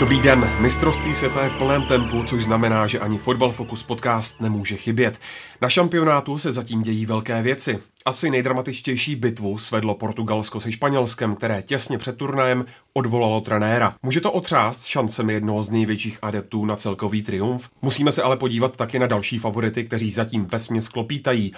Dobrý den, mistrovství světa je v plném tempu, což znamená, že ani Fotbal Focus podcast nemůže chybět. Na šampionátu se zatím dějí velké věci. Asi nejdramatičtější bitvu svedlo Portugalsko se Španělskem, které těsně před turnajem odvolalo trenéra. Může to otřást šancemi jednoho z největších adeptů na celkový triumf? Musíme se ale podívat taky na další favority, kteří zatím vesměs klopítají.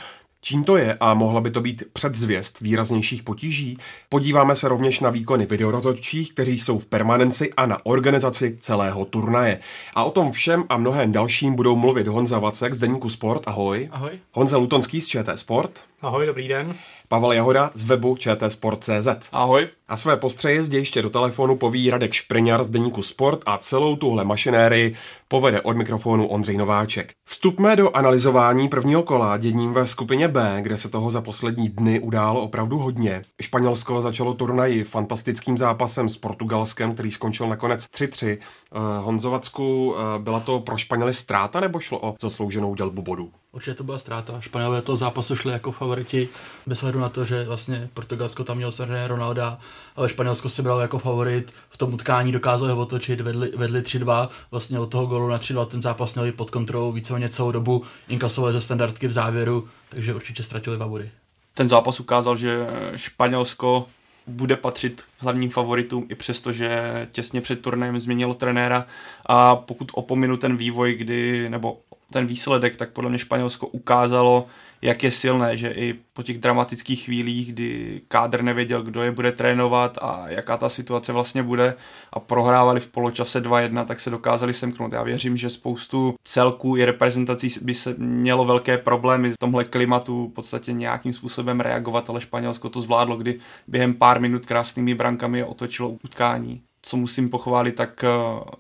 Čím to je a mohla by to být předzvěst výraznějších potíží? Podíváme se rovněž na výkony videorozhodčích, kteří jsou v permanenci a na organizaci celého turnaje. A o tom všem a mnohem dalším budou mluvit Honza Vacek z Deníku Sport, ahoj. Ahoj. Honza Lutonský z ČT Sport. Ahoj, dobrý den. Pavel Jahoda z webu čtsport.cz. Ahoj. A své postřejezdi ještě do telefonu poví Radek Špriňar z Deníku Sport a celou tuhle mašinérii povede od mikrofonu Ondřej Nováček. Vstupme do analyzování prvního kola děním ve skupině B, kde se toho za poslední dny událo opravdu hodně. Španělsko začalo turnaji fantastickým zápasem s Portugalskem, který skončil nakonec 3-3. Uh, Honzovacku, uh, byla to pro Španěly ztráta nebo šlo o zaslouženou dělbu bodů? Určitě to byla ztráta. Španělé toho zápasu šli jako favoriti, bez hledu na to, že vlastně Portugalsko tam mělo srdné Ronalda, Španělsko si bralo jako favorit. V tom utkání dokázali ho otočit, vedli, vedli 3-2, vlastně od toho golu na 3-2 ten zápas měli pod kontrolou víceméně celou dobu, inkasovali ze standardky v závěru, takže určitě ztratili dva body. Ten zápas ukázal, že Španělsko bude patřit hlavním favoritům, i přesto, že těsně před turnajem změnilo trenéra a pokud opominu ten vývoj, kdy, nebo ten výsledek, tak podle mě Španělsko ukázalo, jak je silné, že i po těch dramatických chvílích, kdy kádr nevěděl, kdo je bude trénovat a jaká ta situace vlastně bude a prohrávali v poločase 2-1, tak se dokázali semknout. Já věřím, že spoustu celků i reprezentací by se mělo velké problémy v tomhle klimatu v podstatě nějakým způsobem reagovat, ale Španělsko to zvládlo, kdy během pár minut krásnými brankami otočilo utkání co musím pochválit, tak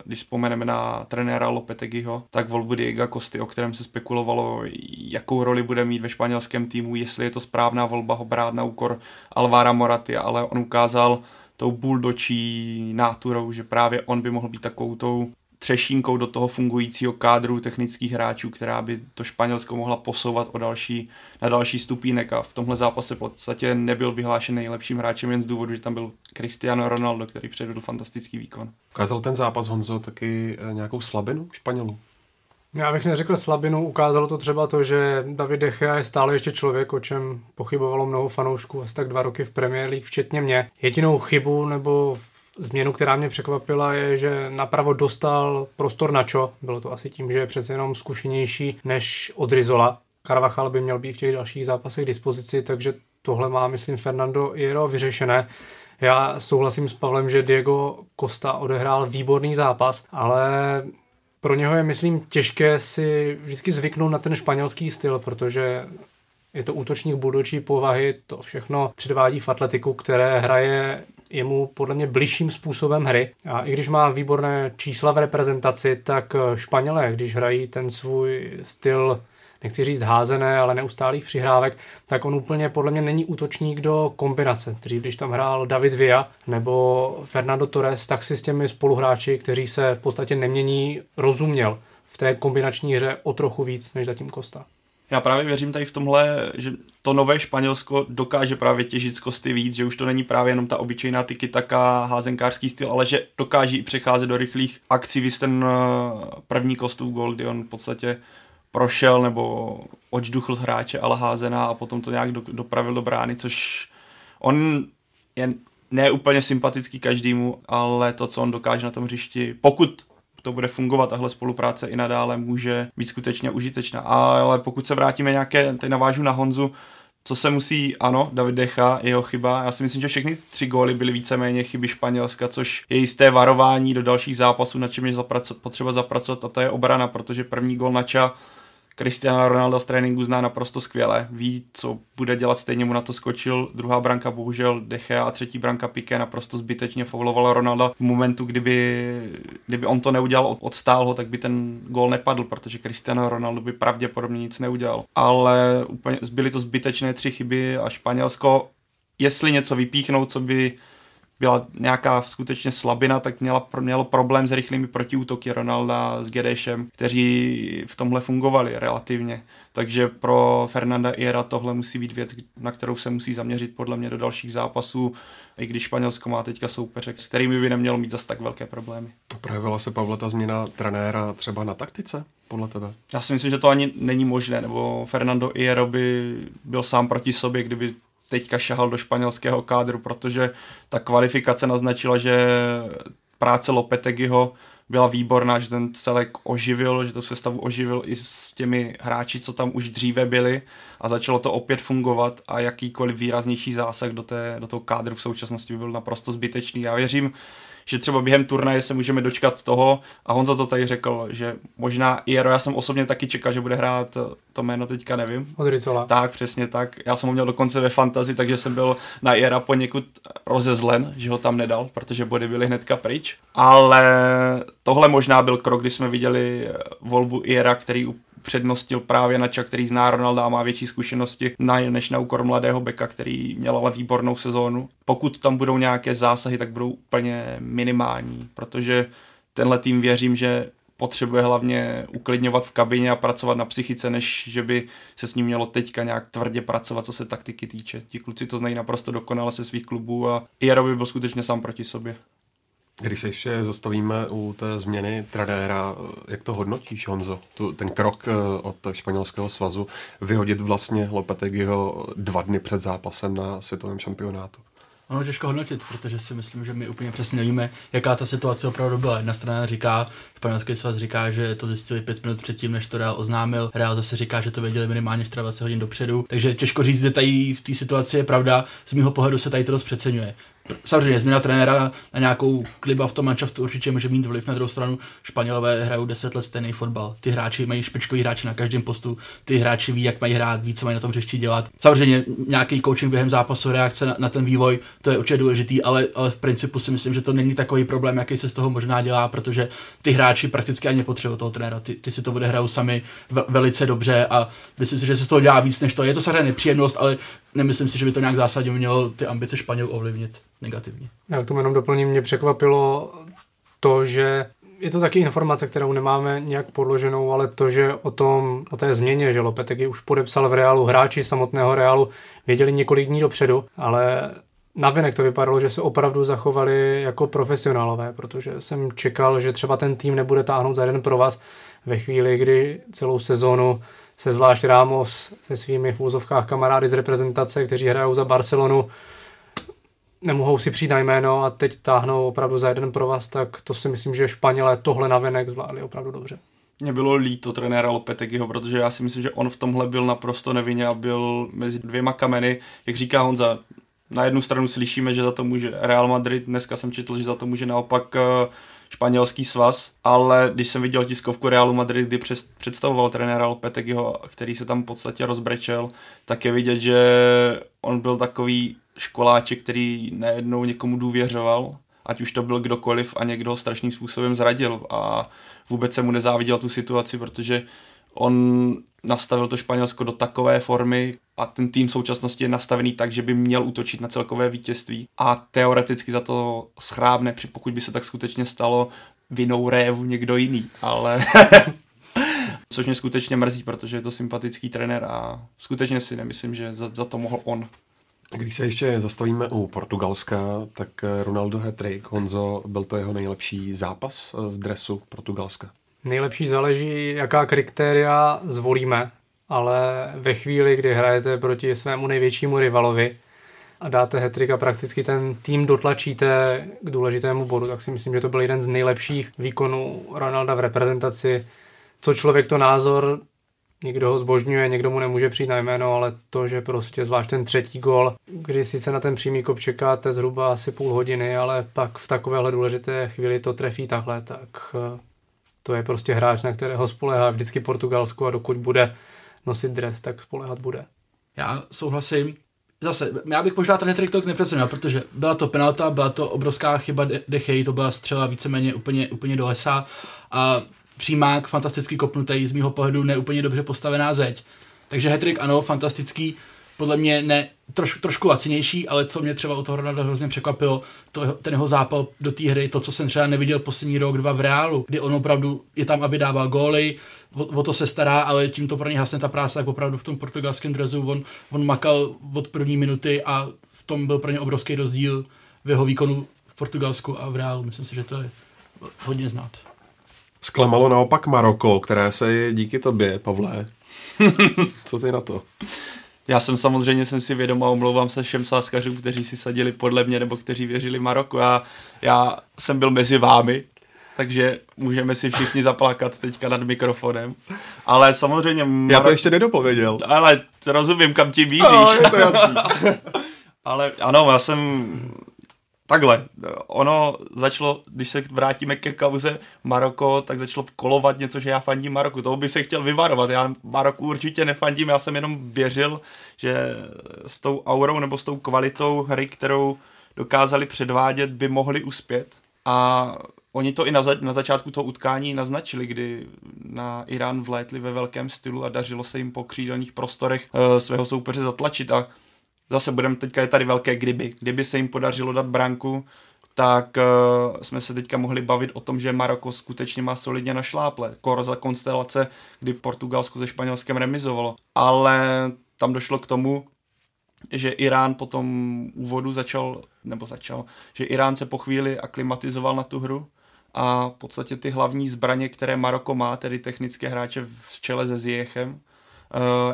když vzpomeneme na trenéra Lopetegiho, tak volbu Diego Costy, o kterém se spekulovalo, jakou roli bude mít ve španělském týmu, jestli je to správná volba ho brát na úkor Alvára Moraty, ale on ukázal tou buldočí náturou, že právě on by mohl být takovou tou třešínkou do toho fungujícího kádru technických hráčů, která by to Španělsko mohla posouvat o další, na další stupínek a v tomhle zápase v podstatě nebyl vyhlášen nejlepším hráčem jen z důvodu, že tam byl Cristiano Ronaldo, který předvedl fantastický výkon. Ukázal ten zápas Honzo taky eh, nějakou slabinu Španělů? Já bych neřekl slabinu, ukázalo to třeba to, že David De Gea je stále ještě člověk, o čem pochybovalo mnoho fanoušků, asi tak dva roky v Premier League, včetně mě. Jedinou chybu nebo Změnu, která mě překvapila, je, že napravo dostal prostor na čo. Bylo to asi tím, že je přece jenom zkušenější než od Rizola. Carvajal by měl být v těch dalších zápasech k dispozici, takže tohle má, myslím, Fernando Jero vyřešené. Já souhlasím s Pavlem, že Diego Costa odehrál výborný zápas, ale pro něho je, myslím, těžké si vždycky zvyknout na ten španělský styl, protože je to útočník budočí povahy, to všechno předvádí v atletiku, které hraje je mu podle mě bližším způsobem hry. A i když má výborné čísla v reprezentaci, tak Španělé, když hrají ten svůj styl nechci říct házené, ale neustálých přihrávek, tak on úplně podle mě není útočník do kombinace. Dřív, když tam hrál David Villa nebo Fernando Torres, tak si s těmi spoluhráči, kteří se v podstatě nemění, rozuměl v té kombinační hře o trochu víc než zatím Costa. Já právě věřím tady v tomhle, že to nové Španělsko dokáže právě těžit z kosty víc, že už to není právě jenom ta obyčejná tiki taka házenkářský styl, ale že dokáží i přecházet do rychlých akcí. Vy ten eh, první kostův gol, kdy on v podstatě prošel nebo odžduchl hráče ale házená a potom to nějak do, dopravil do brány, což on je neúplně sympatický každému, ale to, co on dokáže na tom hřišti, pokud to bude fungovat, tahle spolupráce i nadále může být skutečně užitečná. Ale pokud se vrátíme nějaké, teď navážu na Honzu, co se musí, ano, David Decha, jeho chyba. Já si myslím, že všechny tři góly byly víceméně chyby Španělska, což je jisté varování do dalších zápasů, na čem je zapraco- potřeba zapracovat a to je obrana, protože první gól Nača Cristiano Ronaldo z tréninku zná naprosto skvěle, ví, co bude dělat, stejně mu na to skočil. Druhá branka bohužel Deche a třetí branka Piqué naprosto zbytečně faulovala Ronalda v momentu, kdyby, kdyby on to neudělal, odstál ho, tak by ten gól nepadl, protože Cristiano Ronaldo by pravděpodobně nic neudělal. Ale úplně byly to zbytečné tři chyby a Španělsko, jestli něco vypíchnout, co by byla nějaká skutečně slabina, tak měla, mělo problém s rychlými protiútoky Ronalda s Gedešem, kteří v tomhle fungovali relativně. Takže pro Fernanda Iera tohle musí být věc, na kterou se musí zaměřit podle mě do dalších zápasů, i když Španělsko má teďka soupeře, s kterými by nemělo mít zase tak velké problémy. Projevila se Pavle ta změna trenéra třeba na taktice, podle tebe? Já si myslím, že to ani není možné, nebo Fernando Iero by byl sám proti sobě, kdyby teďka šahal do španělského kádru, protože ta kvalifikace naznačila, že práce Lopetegiho byla výborná, že ten celek oživil, že to sestavu oživil i s těmi hráči, co tam už dříve byli a začalo to opět fungovat a jakýkoliv výraznější zásah do, té, do toho kádru v současnosti by byl naprosto zbytečný. Já věřím, že třeba během turnaje se můžeme dočkat toho, a Honza to tady řekl, že možná Iero, já jsem osobně taky čekal, že bude hrát to jméno teďka nevím. Odricola. Tak, přesně tak. Já jsem ho měl dokonce ve fantazi, takže jsem byl na Iera poněkud rozezlen, že ho tam nedal, protože body byly hnedka pryč. Ale tohle možná byl krok, kdy jsme viděli volbu Iera, který přednostil právě Nača, který zná Ronalda a má větší zkušenosti než na úkor mladého beka, který měl ale výbornou sezónu. Pokud tam budou nějaké zásahy, tak budou úplně minimální, protože tenhle tým věřím, že potřebuje hlavně uklidňovat v kabině a pracovat na psychice, než že by se s ním mělo teďka nějak tvrdě pracovat, co se taktiky týče. Ti kluci to znají naprosto dokonale se svých klubů a Jaro by byl skutečně sám proti sobě. Když se ještě zastavíme u té změny trenéra, jak to hodnotíš, Honzo? Tu, ten krok eh, od španělského svazu vyhodit vlastně Lopetegiho dva dny před zápasem na světovém šampionátu? Ono těžko hodnotit, protože si myslím, že my úplně přesně nevíme, jaká ta situace opravdu byla. Jedna strana říká, španělský svaz říká, že to zjistili pět minut předtím, než to Real oznámil. Real zase říká, že to věděli minimálně 24 hodin dopředu. Takže těžko říct, kde tady v té situaci je pravda. Z mého pohledu se tady to dost přeceňuje samozřejmě změna trenéra na nějakou kliba v tom manšaftu určitě může mít vliv na druhou stranu. Španělové hrajou 10 let stejný fotbal. Ty hráči mají špičkový hráči na každém postu, ty hráči ví, jak mají hrát, ví, co mají na tom hřišti dělat. Samozřejmě nějaký coaching během zápasu, reakce na, na ten vývoj, to je určitě důležitý, ale, ale v principu si myslím, že to není takový problém, jaký se z toho možná dělá, protože ty hráči prakticky ani potřebují toho trenéra. Ty, ty si to odehrajou sami velice dobře a myslím si, že se z toho dělá víc než to. Je to samozřejmě nepříjemnost, ale nemyslím si, že by to nějak zásadně mělo ty ambice Španělů ovlivnit negativně. Já k tomu jenom doplním, mě překvapilo to, že je to taky informace, kterou nemáme nějak podloženou, ale to, že o tom, o té změně, že Lopetegui už podepsal v Reálu, hráči samotného Reálu věděli několik dní dopředu, ale navenek to vypadalo, že se opravdu zachovali jako profesionálové, protože jsem čekal, že třeba ten tým nebude táhnout za jeden pro vás ve chvíli, kdy celou sezónu se zvlášť Ramos se svými v úzovkách kamarády z reprezentace, kteří hrajou za Barcelonu, nemohou si přijít na jméno a teď táhnou opravdu za jeden pro vás, tak to si myslím, že Španělé tohle navenek zvládli opravdu dobře. Mně bylo líto trenéra Lopetegiho, protože já si myslím, že on v tomhle byl naprosto nevinně a byl mezi dvěma kameny. Jak říká Honza, na jednu stranu slyšíme, že za to může Real Madrid, dneska jsem četl, že za to může naopak eh, španělský svaz, ale když jsem viděl tiskovku Realu Madrid, kdy představoval trenéra Lopetegiho, který se tam v podstatě rozbrečel, tak je vidět, že on byl takový školáček, který nejednou někomu důvěřoval, ať už to byl kdokoliv a někdo ho strašným způsobem zradil. A vůbec se mu nezáviděl tu situaci, protože on nastavil to Španělsko do takové formy a ten tým v současnosti je nastavený tak, že by měl útočit na celkové vítězství a teoreticky za to schrábne, pokud by se tak skutečně stalo, vinou révu někdo jiný, ale což mě skutečně mrzí, protože je to sympatický trenér a skutečně si nemyslím, že za, za to mohl on. Když se ještě zastavíme u Portugalska, tak Ronaldo Hetrik, Honzo, byl to jeho nejlepší zápas v dresu Portugalska? Nejlepší záleží, jaká kritéria zvolíme, ale ve chvíli, kdy hrajete proti svému největšímu rivalovi a dáte hetrika, prakticky ten tým dotlačíte k důležitému bodu, tak si myslím, že to byl jeden z nejlepších výkonů Ronalda v reprezentaci. Co člověk to názor, někdo ho zbožňuje, někdo mu nemůže přijít na jméno, ale to, že prostě zvlášť ten třetí gol, kdy sice na ten přímý kop čekáte zhruba asi půl hodiny, ale pak v takovéhle důležité chvíli to trefí takhle, tak To je prostě hráč, na kterého spolehá vždycky Portugalsko a dokud bude nosit dres, tak spolehat bude. Já souhlasím. Zase, já bych možná ten hetrik tolik nepřeceňoval, protože byla to penalta, byla to obrovská chyba Dechej, to byla střela víceméně úplně, úplně do lesa a přímák fantasticky kopnutý, z mýho pohledu neúplně dobře postavená zeď. Takže hetrik ano, fantastický, podle mě ne, troš, trošku lacinější, ale co mě třeba u toho Ronaldo hrozně překvapilo, to, ten jeho zápal do té hry, to, co jsem třeba neviděl poslední rok, dva v Reálu, kdy on opravdu je tam, aby dával góly, o, o to se stará, ale tím to pro něj hasne ta práce, tak opravdu v tom portugalském drezu on, on makal od první minuty a v tom byl pro ně obrovský rozdíl v jeho výkonu v Portugalsku a v Reálu. Myslím si, že to je hodně znát. Zklamalo naopak Maroko, které se díky tobě, Pavle. Co ty na to? Já jsem samozřejmě jsem si vědom a omlouvám se všem sáskařům, kteří si sadili podle mě nebo kteří věřili Maroku. Já, já jsem byl mezi vámi, takže můžeme si všichni zaplakat teďka nad mikrofonem. Ale samozřejmě... Marok... Já to ještě nedopověděl. Ale rozumím, kam ti míříš. No, je to jasný. ale ano, já jsem takhle, ono začalo, když se vrátíme ke kauze Maroko, tak začalo kolovat něco, že já fandím Maroku. Toho bych se chtěl vyvarovat. Já Maroku určitě nefandím, já jsem jenom věřil, že s tou aurou nebo s tou kvalitou hry, kterou dokázali předvádět, by mohli uspět. A oni to i na, za, na začátku toho utkání naznačili, kdy na Irán vlétli ve velkém stylu a dařilo se jim po křídelních prostorech uh, svého soupeře zatlačit. A zase budeme, teďka je tady velké kdyby. Kdyby se jim podařilo dát branku, tak uh, jsme se teďka mohli bavit o tom, že Maroko skutečně má solidně na šláple. Kor za konstelace, kdy Portugalsko se Španělskem remizovalo. Ale tam došlo k tomu, že Irán po tom úvodu začal, nebo začal, že Irán se po chvíli aklimatizoval na tu hru a v podstatě ty hlavní zbraně, které Maroko má, tedy technické hráče v čele se Ziechem, uh,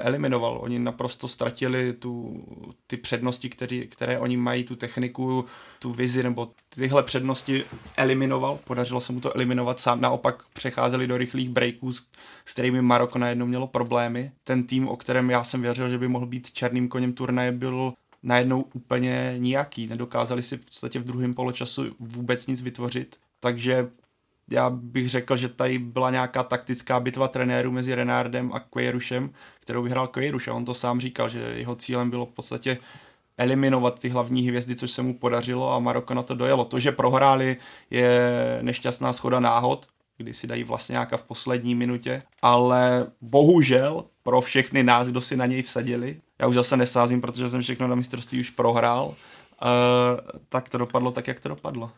eliminoval. Oni naprosto ztratili tu, ty přednosti, který, které oni mají, tu techniku, tu vizi, nebo tyhle přednosti eliminoval. Podařilo se mu to eliminovat sám. Naopak přecházeli do rychlých breaků, s, s kterými Maroko najednou mělo problémy. Ten tým, o kterém já jsem věřil, že by mohl být černým koněm turnaje, byl najednou úplně nijaký. Nedokázali si v podstatě v druhém poločasu vůbec nic vytvořit. Takže já bych řekl, že tady byla nějaká taktická bitva trenérů mezi Renardem a Queirušem, kterou vyhrál Queiruš a on to sám říkal, že jeho cílem bylo v podstatě eliminovat ty hlavní hvězdy, což se mu podařilo a Maroko na to dojelo. To, že prohráli, je nešťastná schoda náhod, kdy si dají vlastně nějaká v poslední minutě, ale bohužel pro všechny nás, kdo si na něj vsadili, já už zase nesázím, protože jsem všechno na mistrovství už prohrál, uh, tak to dopadlo tak, jak to dopadlo.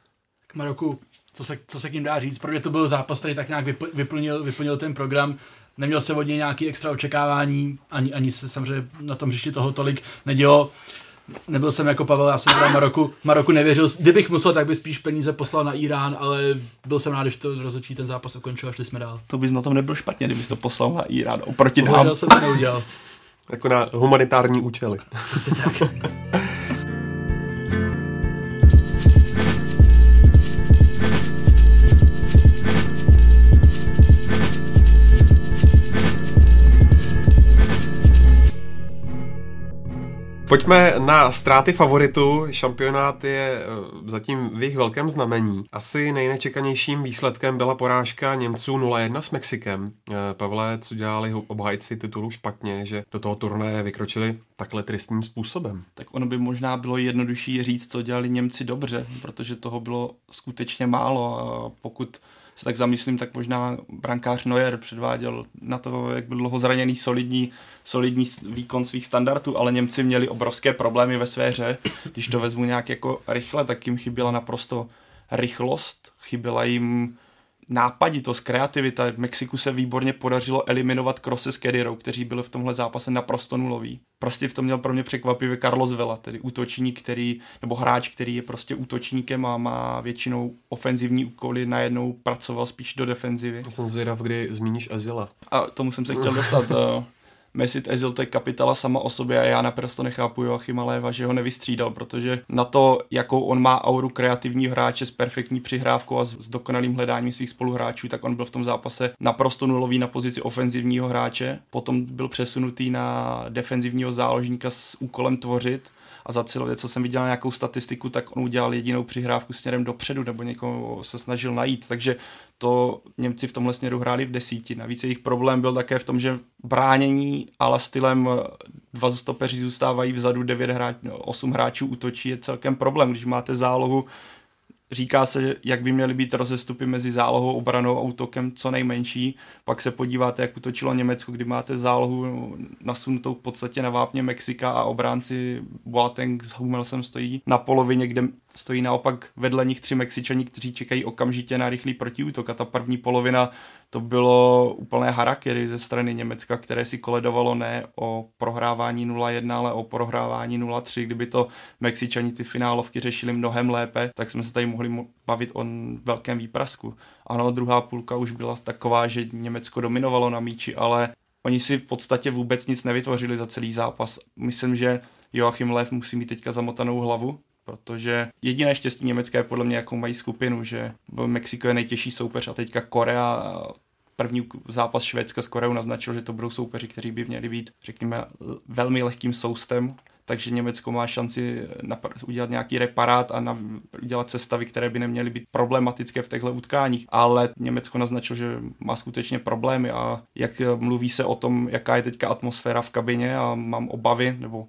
K Maroku co se, co se k ním dá říct. Pro mě to byl zápas, který tak nějak vyplnil, vyplnil ten program. Neměl se od něj nějaký extra očekávání, ani, ani se samozřejmě na tom hřišti toho tolik nedělo. Nebyl jsem jako Pavel, já jsem teda Maroku, Maroku nevěřil. Kdybych musel, tak by spíš peníze poslal na Irán, ale byl jsem rád, když to rozhodčí ten zápas ukončil a šli jsme dál. To bys na tom nebyl špatně, kdybys to poslal na Irán oproti nám. Bohužel jsem to neudělal. jako na humanitární účely. Prostě tak. Pojďme na ztráty favoritu. Šampionát je eh, zatím v jejich velkém znamení. Asi nejnečekanějším výsledkem byla porážka Němců 0-1 s Mexikem. Eh, Pavle, co dělali obhájci titulu špatně, že do toho turnaje vykročili takhle tristním způsobem? Tak ono by možná bylo jednodušší říct, co dělali Němci dobře, protože toho bylo skutečně málo a pokud se tak zamyslím, tak možná brankář Neuer předváděl na to, jak byl dlouho zraněný, solidní, solidní výkon svých standardů, ale Němci měli obrovské problémy ve své hře. Když to vezmu nějak jako rychle, tak jim chyběla naprosto rychlost, chyběla jim nápaditost, kreativita. V Mexiku se výborně podařilo eliminovat Krose s Kedirou, kteří byli v tomhle zápase naprosto nuloví. Prostě v tom měl pro mě překvapivě Carlos Vela, tedy útočník, který, nebo hráč, který je prostě útočníkem a má většinou ofenzivní úkoly, najednou pracoval spíš do defenzivy. Já jsem zvědav, kdy zmíníš Azila. A tomu jsem se chtěl dostat. Mesut Ezil to je kapitala sama o sobě a já naprosto nechápu Joachima Léva, že ho nevystřídal, protože na to, jakou on má auru kreativního hráče s perfektní přihrávkou a s, s dokonalým hledáním svých spoluhráčů, tak on byl v tom zápase naprosto nulový na pozici ofenzivního hráče, potom byl přesunutý na defenzivního záložníka s úkolem tvořit a za celou co jsem viděl nějakou statistiku, tak on udělal jedinou přihrávku směrem dopředu nebo někoho se snažil najít, takže to Němci v tomhle směru hráli v desíti. Navíc jejich problém byl také v tom, že bránění ale stylem dva stopeři zůstávají vzadu, 9 hráč, 8 hráčů útočí je celkem problém. Když máte zálohu Říká se, jak by měly být rozestupy mezi zálohou, obranou a útokem co nejmenší. Pak se podíváte, jak utočilo Německo, kdy máte zálohu nasunutou v podstatě na vápně Mexika a obránci Boateng s Hummelsem stojí na polovině, kde stojí naopak vedle nich tři Mexičani, kteří čekají okamžitě na rychlý protiútok a ta první polovina to bylo úplné harakiri ze strany Německa, které si koledovalo ne o prohrávání 0-1, ale o prohrávání 0-3. Kdyby to Mexičani ty finálovky řešili mnohem lépe, tak jsme se tady mohli bavit o velkém výprasku. Ano, druhá půlka už byla taková, že Německo dominovalo na míči, ale oni si v podstatě vůbec nic nevytvořili za celý zápas. Myslím, že Joachim Lev musí mít teďka zamotanou hlavu, protože jediné štěstí německé je podle mě, jakou mají skupinu, že Mexiko je nejtěžší soupeř a teďka Korea první zápas Švédska s Koreou naznačil, že to budou soupeři, kteří by měli být, řekněme, velmi lehkým soustem, takže Německo má šanci udělat nějaký reparát a udělat sestavy, které by neměly být problematické v těchto utkáních. Ale Německo naznačilo, že má skutečně problémy a jak mluví se o tom, jaká je teďka atmosféra v kabině a mám obavy, nebo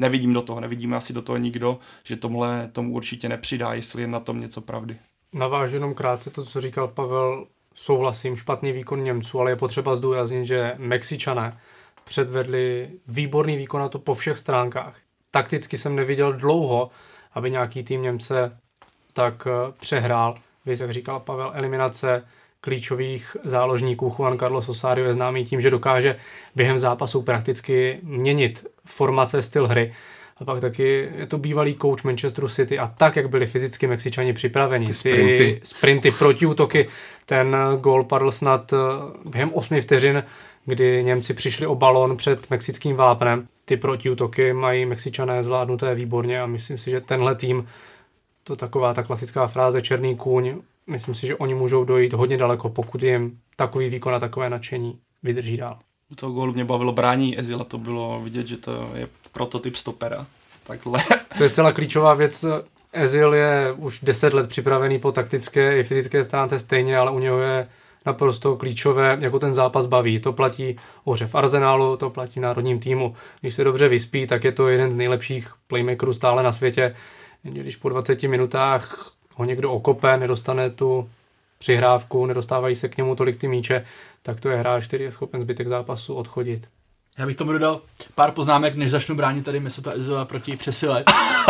nevidím do toho, nevidíme asi do toho nikdo, že tomhle tomu určitě nepřidá, jestli je na tom něco pravdy. Navážu jenom krátce to, co říkal Pavel, souhlasím, špatný výkon Němců, ale je potřeba zdůraznit, že Mexičané předvedli výborný výkon na to po všech stránkách. Takticky jsem neviděl dlouho, aby nějaký tým Němce tak eh, přehrál. Vy, jak říkal Pavel, eliminace klíčových záložníků Juan Carlos Osario je známý tím, že dokáže během zápasu prakticky měnit formace, styl hry. A pak taky je to bývalý coach Manchesteru City a tak, jak byli fyzicky Mexičani připraveni. Ty sprinty. Ty sprinty protiútoky. Ten gol padl snad eh, během 8 vteřin, kdy Němci přišli o balon před mexickým vápnem. Ty protiútoky mají Mexičané zvládnuté výborně a myslím si, že tenhle tým, to taková ta klasická fráze černý kůň, myslím si, že oni můžou dojít hodně daleko, pokud jim takový výkon a takové nadšení vydrží dál. U toho gólu mě bavilo brání Ezila, to bylo vidět, že to je prototyp stopera. Takhle. To je celá klíčová věc. Ezil je už 10 let připravený po taktické i fyzické stránce stejně, ale u něho je naprosto klíčové, jako ten zápas baví. To platí o v Arsenálu, to platí v národním týmu. Když se dobře vyspí, tak je to jeden z nejlepších playmakerů stále na světě. Když po 20 minutách ho někdo okope, nedostane tu přihrávku, nedostávají se k němu tolik ty míče, tak to je hráč, který je schopen zbytek zápasu odchodit. Já bych tomu dodal pár poznámek, než začnu bránit tady Mesota Ezova proti přesile.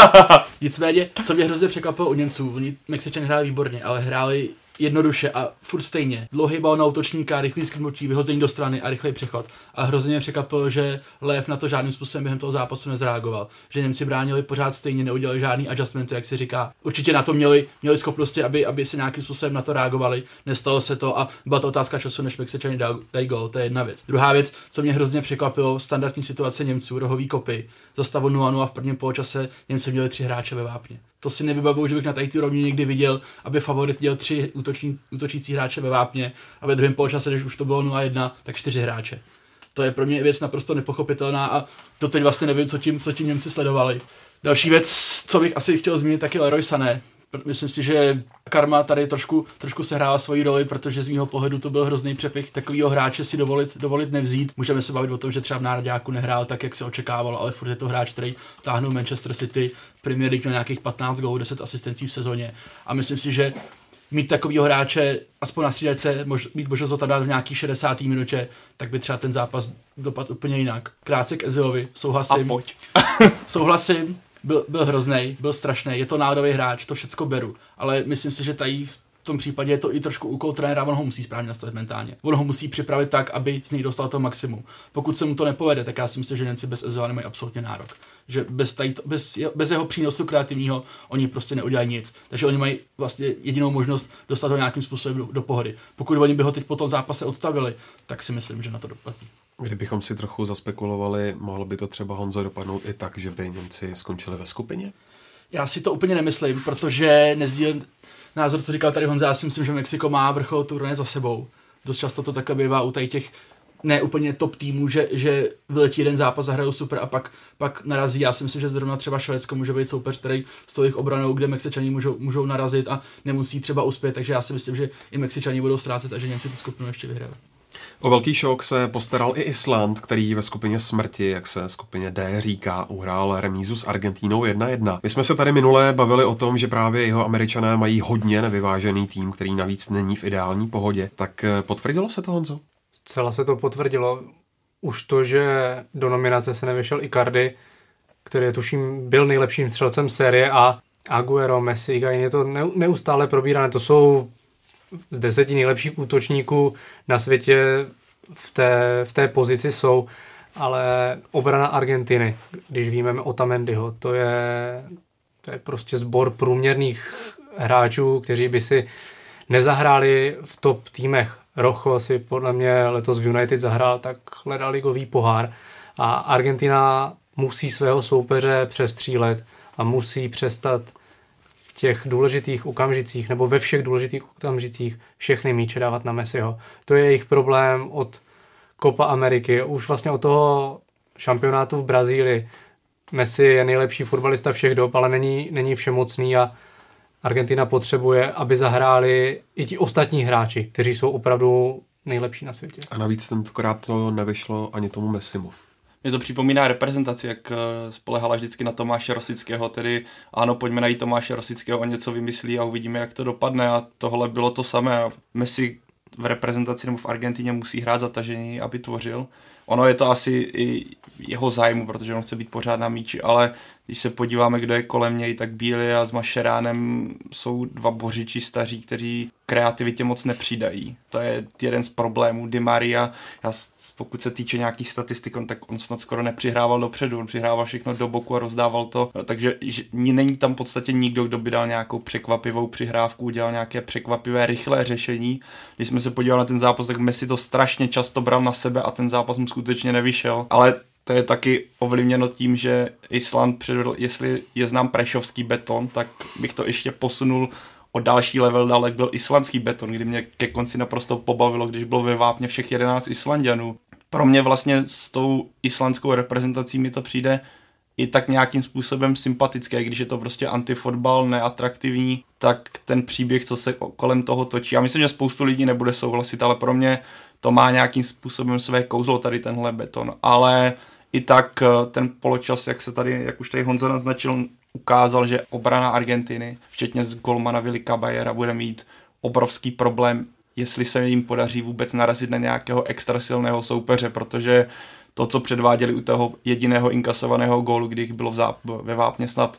Nicméně, co mě hrozně překvapilo u Němců, oni Mexičani hráli výborně, ale hráli jednoduše a furt stejně. Dlouhý bal na útočníka, rychlý skrbnutí, vyhození do strany a rychlý přechod. A hrozně mě překvapilo, že Lev na to žádným způsobem během toho zápasu nezreagoval. Že Němci bránili pořád stejně, neudělali žádný adjustmenty, jak se říká. Určitě na to měli, měli schopnosti, aby, aby se nějakým způsobem na to reagovali. Nestalo se to a byla to otázka času, než Mexičani dají gol. To je jedna věc. Druhá věc, co mě hrozně překvapilo, standardní situace Němců, rohový kopy. Za stavu 0 v prvním poločase Němci měli tři hráče ve vápně to si nevybavuju, že bych na tady rovně někdy viděl, aby favorit měl tři útoční, útočící hráče ve vápně a ve druhém poločase, když už to bylo 0-1, tak čtyři hráče. To je pro mě věc naprosto nepochopitelná a to teď vlastně nevím, co tím, co tím Němci sledovali. Další věc, co bych asi chtěl zmínit, tak je Leroy Sané. Myslím si, že Karma tady trošku, trošku sehrála svoji roli, protože z mého pohledu to byl hrozný přepich takového hráče si dovolit, dovolit nevzít. Můžeme se bavit o tom, že třeba v národňáku nehrál tak, jak se očekávalo, ale furt je to hráč, který táhnul Manchester City Premier League na nějakých 15 gólů, 10 asistencí v sezóně. A myslím si, že mít takového hráče aspoň na střídačce, mož, mít možnost ho tam dát v nějaký 60. minutě, tak by třeba ten zápas dopadl úplně jinak. Krátce k Ezilovi, souhlasím. A pojď. souhlasím, byl, byl hrozný, byl strašný, je to národový hráč, to všecko beru, ale myslím si, že tady v tom případě je to i trošku úkol trenéra, on ho musí správně nastavit mentálně. On ho musí připravit tak, aby z něj dostal to maximum. Pokud se mu to nepovede, tak já si myslím, že Němci bez Ezela nemají absolutně nárok. Že bez, tady, bez, bez jeho přínosu kreativního oni prostě neudělají nic. Takže oni mají vlastně jedinou možnost dostat ho nějakým způsobem do, do pohody. Pokud oni by ho teď po tom zápase odstavili, tak si myslím, že na to doplatí. Kdybychom si trochu zaspekulovali, mohlo by to třeba Honzo dopadnout i tak, že by Němci skončili ve skupině? Já si to úplně nemyslím, protože nezdílím názor, co říkal tady Honza, já si myslím, že Mexiko má vrchol turné za sebou. Dost často to také bývá u těch ne úplně top týmu, že, že vyletí jeden zápas a hrajou super a pak, pak narazí. Já si myslím, že zrovna třeba Švédsko může být soupeř, který s tou jejich obranou, kde Mexičani můžou, můžou narazit a nemusí třeba uspět, takže já si myslím, že i Mexičani budou ztrácet a že Němci tu skupinu ještě vyhrají. O velký šok se postaral i Island, který ve skupině smrti, jak se skupině D říká, uhrál remízu s Argentínou 1-1. My jsme se tady minule bavili o tom, že právě jeho američané mají hodně nevyvážený tým, který navíc není v ideální pohodě. Tak eh, potvrdilo se to, Honzo? Zcela se to potvrdilo. Už to, že do nominace se nevyšel Icardi, který tuším byl nejlepším střelcem série a Aguero, Messi, Higuain, je to neustále probírané. To jsou z deseti nejlepších útočníků na světě v té, v té pozici jsou, ale obrana Argentiny, když víme o Tamendyho, to je, to je prostě sbor průměrných hráčů, kteří by si nezahráli v top týmech. Rocho si podle mě letos v United zahrál tak ligový pohár a Argentina musí svého soupeře přestřílet a musí přestat těch důležitých okamžicích nebo ve všech důležitých okamžicích všechny míče dávat na Messiho. To je jejich problém od Copa Ameriky, už vlastně od toho šampionátu v Brazílii. Messi je nejlepší fotbalista všech dob, ale není, není všemocný a Argentina potřebuje, aby zahráli i ti ostatní hráči, kteří jsou opravdu nejlepší na světě. A navíc tentokrát to nevyšlo ani tomu Messimu. Mě to připomíná reprezentaci, jak eh, spolehala vždycky na Tomáše Rosického, tedy ano, pojďme najít Tomáše Rosického, on něco vymyslí a uvidíme, jak to dopadne a tohle bylo to samé. Messi v reprezentaci nebo v Argentině musí hrát zatažení, aby tvořil. Ono je to asi i jeho zájmu, protože on chce být pořád na míči, ale když se podíváme, kdo je kolem něj, tak Bíli a s Mašeránem jsou dva bořiči staří, kteří kreativitě moc nepřidají. To je jeden z problémů. Di Maria, já, pokud se týče nějakých statistik, on, tak on snad skoro nepřihrával dopředu, on přihrával všechno do boku a rozdával to, takže že, není tam v podstatě nikdo, kdo by dal nějakou překvapivou přihrávku, udělal nějaké překvapivé rychlé řešení. Když jsme se podívali na ten zápas, tak Messi to strašně často bral na sebe a ten zápas mu skutečně nevyšel. Ale to je taky ovlivněno tím, že Island předvedl, jestli je znám prešovský beton, tak bych to ještě posunul o další level dál, jak byl islandský beton, kdy mě ke konci naprosto pobavilo, když bylo ve vápně všech 11 Islandianů. Pro mě vlastně s tou islandskou reprezentací mi to přijde i tak nějakým způsobem sympatické, když je to prostě antifotbal, neatraktivní, tak ten příběh, co se kolem toho točí. Já myslím, že spoustu lidí nebude souhlasit, ale pro mě to má nějakým způsobem své kouzlo tady tenhle beton. Ale i tak eh, ten poločas, jak se tady, jak už tady Honza naznačil, ukázal, že obrana Argentiny, včetně z golmana Vili Caballera, bude mít obrovský problém, jestli se jim podaří vůbec narazit na nějakého extra silného soupeře, protože to, co předváděli u toho jediného inkasovaného gólu, kdy jich bylo v záp- ve Vápně snad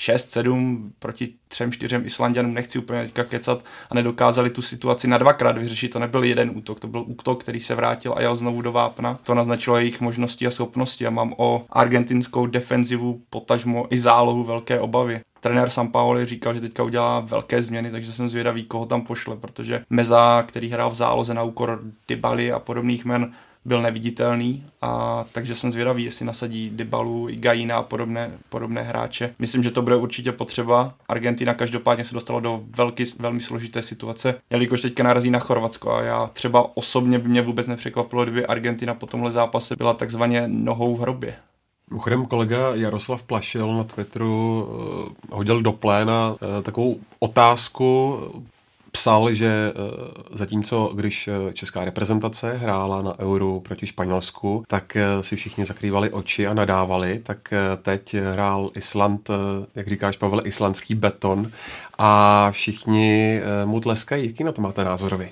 6-7 proti třem, čtyřem Islandianům, nechci úplně teďka kecat, a nedokázali tu situaci na dvakrát vyřešit. To nebyl jeden útok, to byl útok, který se vrátil a jel znovu do vápna. To naznačilo jejich možnosti a schopnosti a mám o argentinskou defenzivu, potažmo i zálohu velké obavy. Trenér Sampaoli říkal, že teďka udělá velké změny, takže jsem zvědavý, koho tam pošle, protože Meza, který hrál v záloze na úkor Dybali a podobných men, byl neviditelný, a takže jsem zvědavý, jestli nasadí Dybalu, Gaina a podobné, podobné hráče. Myslím, že to bude určitě potřeba. Argentina každopádně se dostala do velký, velmi složité situace, jelikož teďka narazí na Chorvatsko a já třeba osobně by mě vůbec nepřekvapilo, kdyby Argentina po tomhle zápase byla takzvaně nohou v hrobě. Mimochodem kolega Jaroslav Plašil na Twitteru uh, hodil do pléna uh, takovou otázku psal, že eh, zatímco když eh, česká reprezentace hrála na Euro proti Španělsku, tak eh, si všichni zakrývali oči a nadávali, tak teď hrál Island, jak říkáš Pavel, islandský beton a všichni mu tleskají. Jaký na to máte názorový?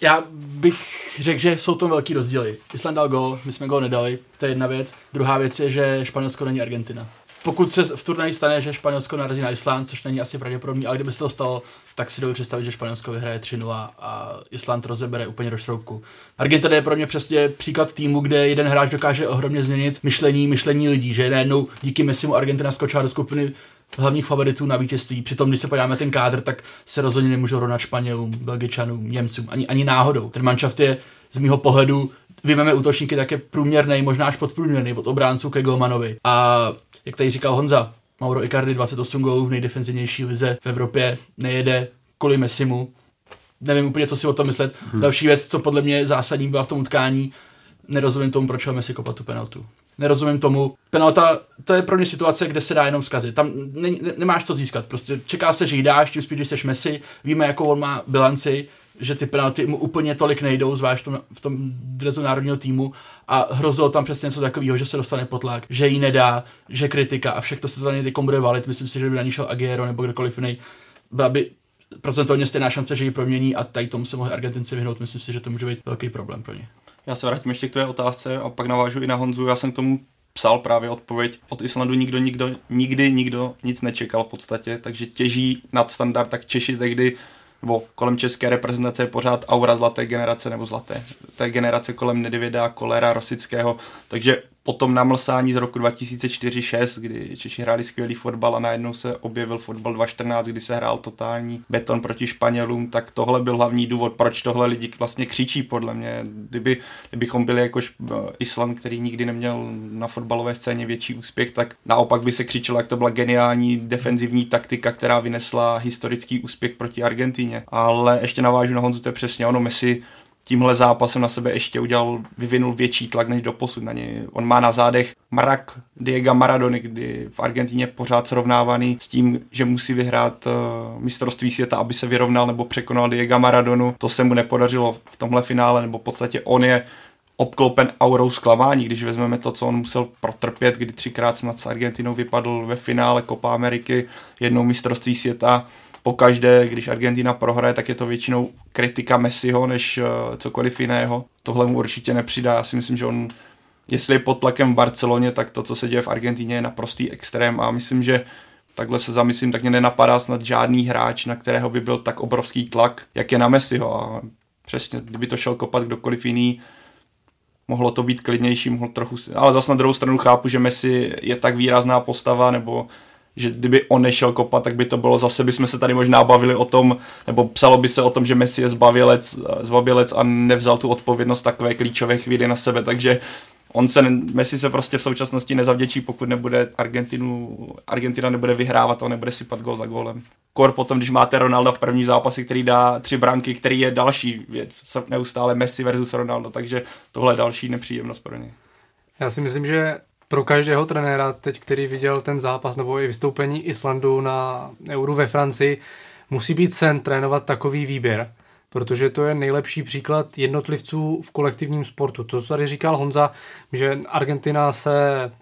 Já bych řekl, že jsou to velký rozdíly. Island dal gol, my jsme gol nedali, to je jedna věc. Druhá věc je, že Španělsko není Argentina pokud se v turnaji stane, že Španělsko narazí na Island, což není asi pravděpodobné, ale kdyby se to stalo, tak si dovedu představit, že Španělsko vyhraje 3-0 a Island rozebere úplně do šroubku. Argentina je pro mě přesně příklad týmu, kde jeden hráč dokáže ohromně změnit myšlení, myšlení lidí, že najednou díky Messimu Argentina skočila do skupiny hlavních favoritů na vítězství. Přitom, když se podíváme ten kádr, tak se rozhodně nemůžou rovnat Španělům, Belgičanům, Němcům, ani, ani náhodou. Ten manšaft je z mého pohledu vyjmeme útočníky tak je průměrný, možná až podprůměrný, od obránců ke Golmanovi. A jak tady říkal Honza, Mauro Icardi 28 gólů v nejdefenzivnější lize v Evropě, nejede kvůli Messimu. Nevím úplně, co si o tom myslet. Hmm. Další věc, co podle mě zásadní byla v tom utkání, nerozumím tomu, proč Messi kopat tu penaltu. Nerozumím tomu. Penalta, to je pro mě situace, kde se dá jenom zkazit. Tam ne, ne, nemáš to získat. Prostě čeká se, že jí dáš, tím spíš, když jsi Messi. Víme, jakou on má bilanci, že ty penalty mu úplně tolik nejdou, zvlášť v tom, v tom drezu národního týmu a hrozilo tam přesně něco takového, že se dostane pod tlak, že jí nedá, že kritika a všechno se to tady bude valit. Myslím si, že by na ní šel Aguero nebo kdokoliv jiný. Byla by procentuálně stejná šance, že ji promění a tady tomu se mohli Argentinci vyhnout. Myslím si, že to může být velký problém pro ně. Já se vrátím ještě k tvé otázce a pak navážu i na Honzu. Já jsem k tomu psal právě odpověď. Od Islandu nikdo, nikdo, nikdy nikdo nic nečekal v podstatě, takže těží nad standard, tak Češi tehdy nebo kolem české reprezentace je pořád aura zlaté generace, nebo zlaté, té generace kolem Nedvěda, Kolera, Rosického, takže po tom namlsání z roku 2004-6, kdy Češi hráli skvělý fotbal a najednou se objevil fotbal 2014, kdy se hrál totální beton proti Španělům, tak tohle byl hlavní důvod, proč tohle lidi vlastně křičí podle mě. Kdyby, kdybychom byli jakož eh, Island, který nikdy neměl na fotbalové scéně větší úspěch, tak naopak by se křičelo, jak to byla geniální defenzivní taktika, která vynesla historický úspěch proti Argentíně. Ale ještě navážu na Honzu, to je přesně ono, Messi tímhle zápasem na sebe ještě udělal, vyvinul větší tlak než do posud na něj. On má na zádech mrak Diego Maradony, kdy v Argentině pořád srovnávaný s tím, že musí vyhrát uh, mistrovství světa, aby se vyrovnal nebo překonal Diego Maradonu. To se mu nepodařilo v tomhle finále, nebo v podstatě on je obklopen aurou zklamání, když vezmeme to, co on musel protrpět, kdy třikrát snad s Argentinou vypadl ve finále Copa Ameriky, jednou mistrovství světa, pokaždé, když Argentina prohraje, tak je to většinou kritika Messiho než uh, cokoliv jiného. Tohle mu určitě nepřidá. Já si myslím, že on, jestli je pod tlakem v Barceloně, tak to, co se děje v Argentině, je naprostý extrém a myslím, že takhle se zamyslím, tak mě nenapadá snad žádný hráč, na kterého by byl tak obrovský tlak, jak je na Messiho. A přesně, kdyby to šel kopat kdokoliv jiný, mohlo to být klidnější, mohlo trochu, ale zase na druhou stranu chápu, že Messi je tak výrazná postava, nebo že kdyby on nešel kopat, tak by to bylo zase, bychom se tady možná bavili o tom, nebo psalo by se o tom, že Messi je zbavělec, zbavělec a nevzal tu odpovědnost takové klíčové chvíli na sebe, takže on se, Messi se prostě v současnosti nezavděčí, pokud nebude Argentinu, Argentina nebude vyhrávat a nebude sypat gol za gólem. Kor potom, když máte Ronaldo v první zápase, který dá tři branky, který je další věc, neustále Messi versus Ronaldo, takže tohle je další nepříjemnost pro ně. Já si myslím, že pro každého trenéra, teď, který viděl ten zápas nebo i vystoupení Islandu na Euru ve Francii, musí být sen trénovat takový výběr, protože to je nejlepší příklad jednotlivců v kolektivním sportu. To, co tady říkal Honza, že Argentina se,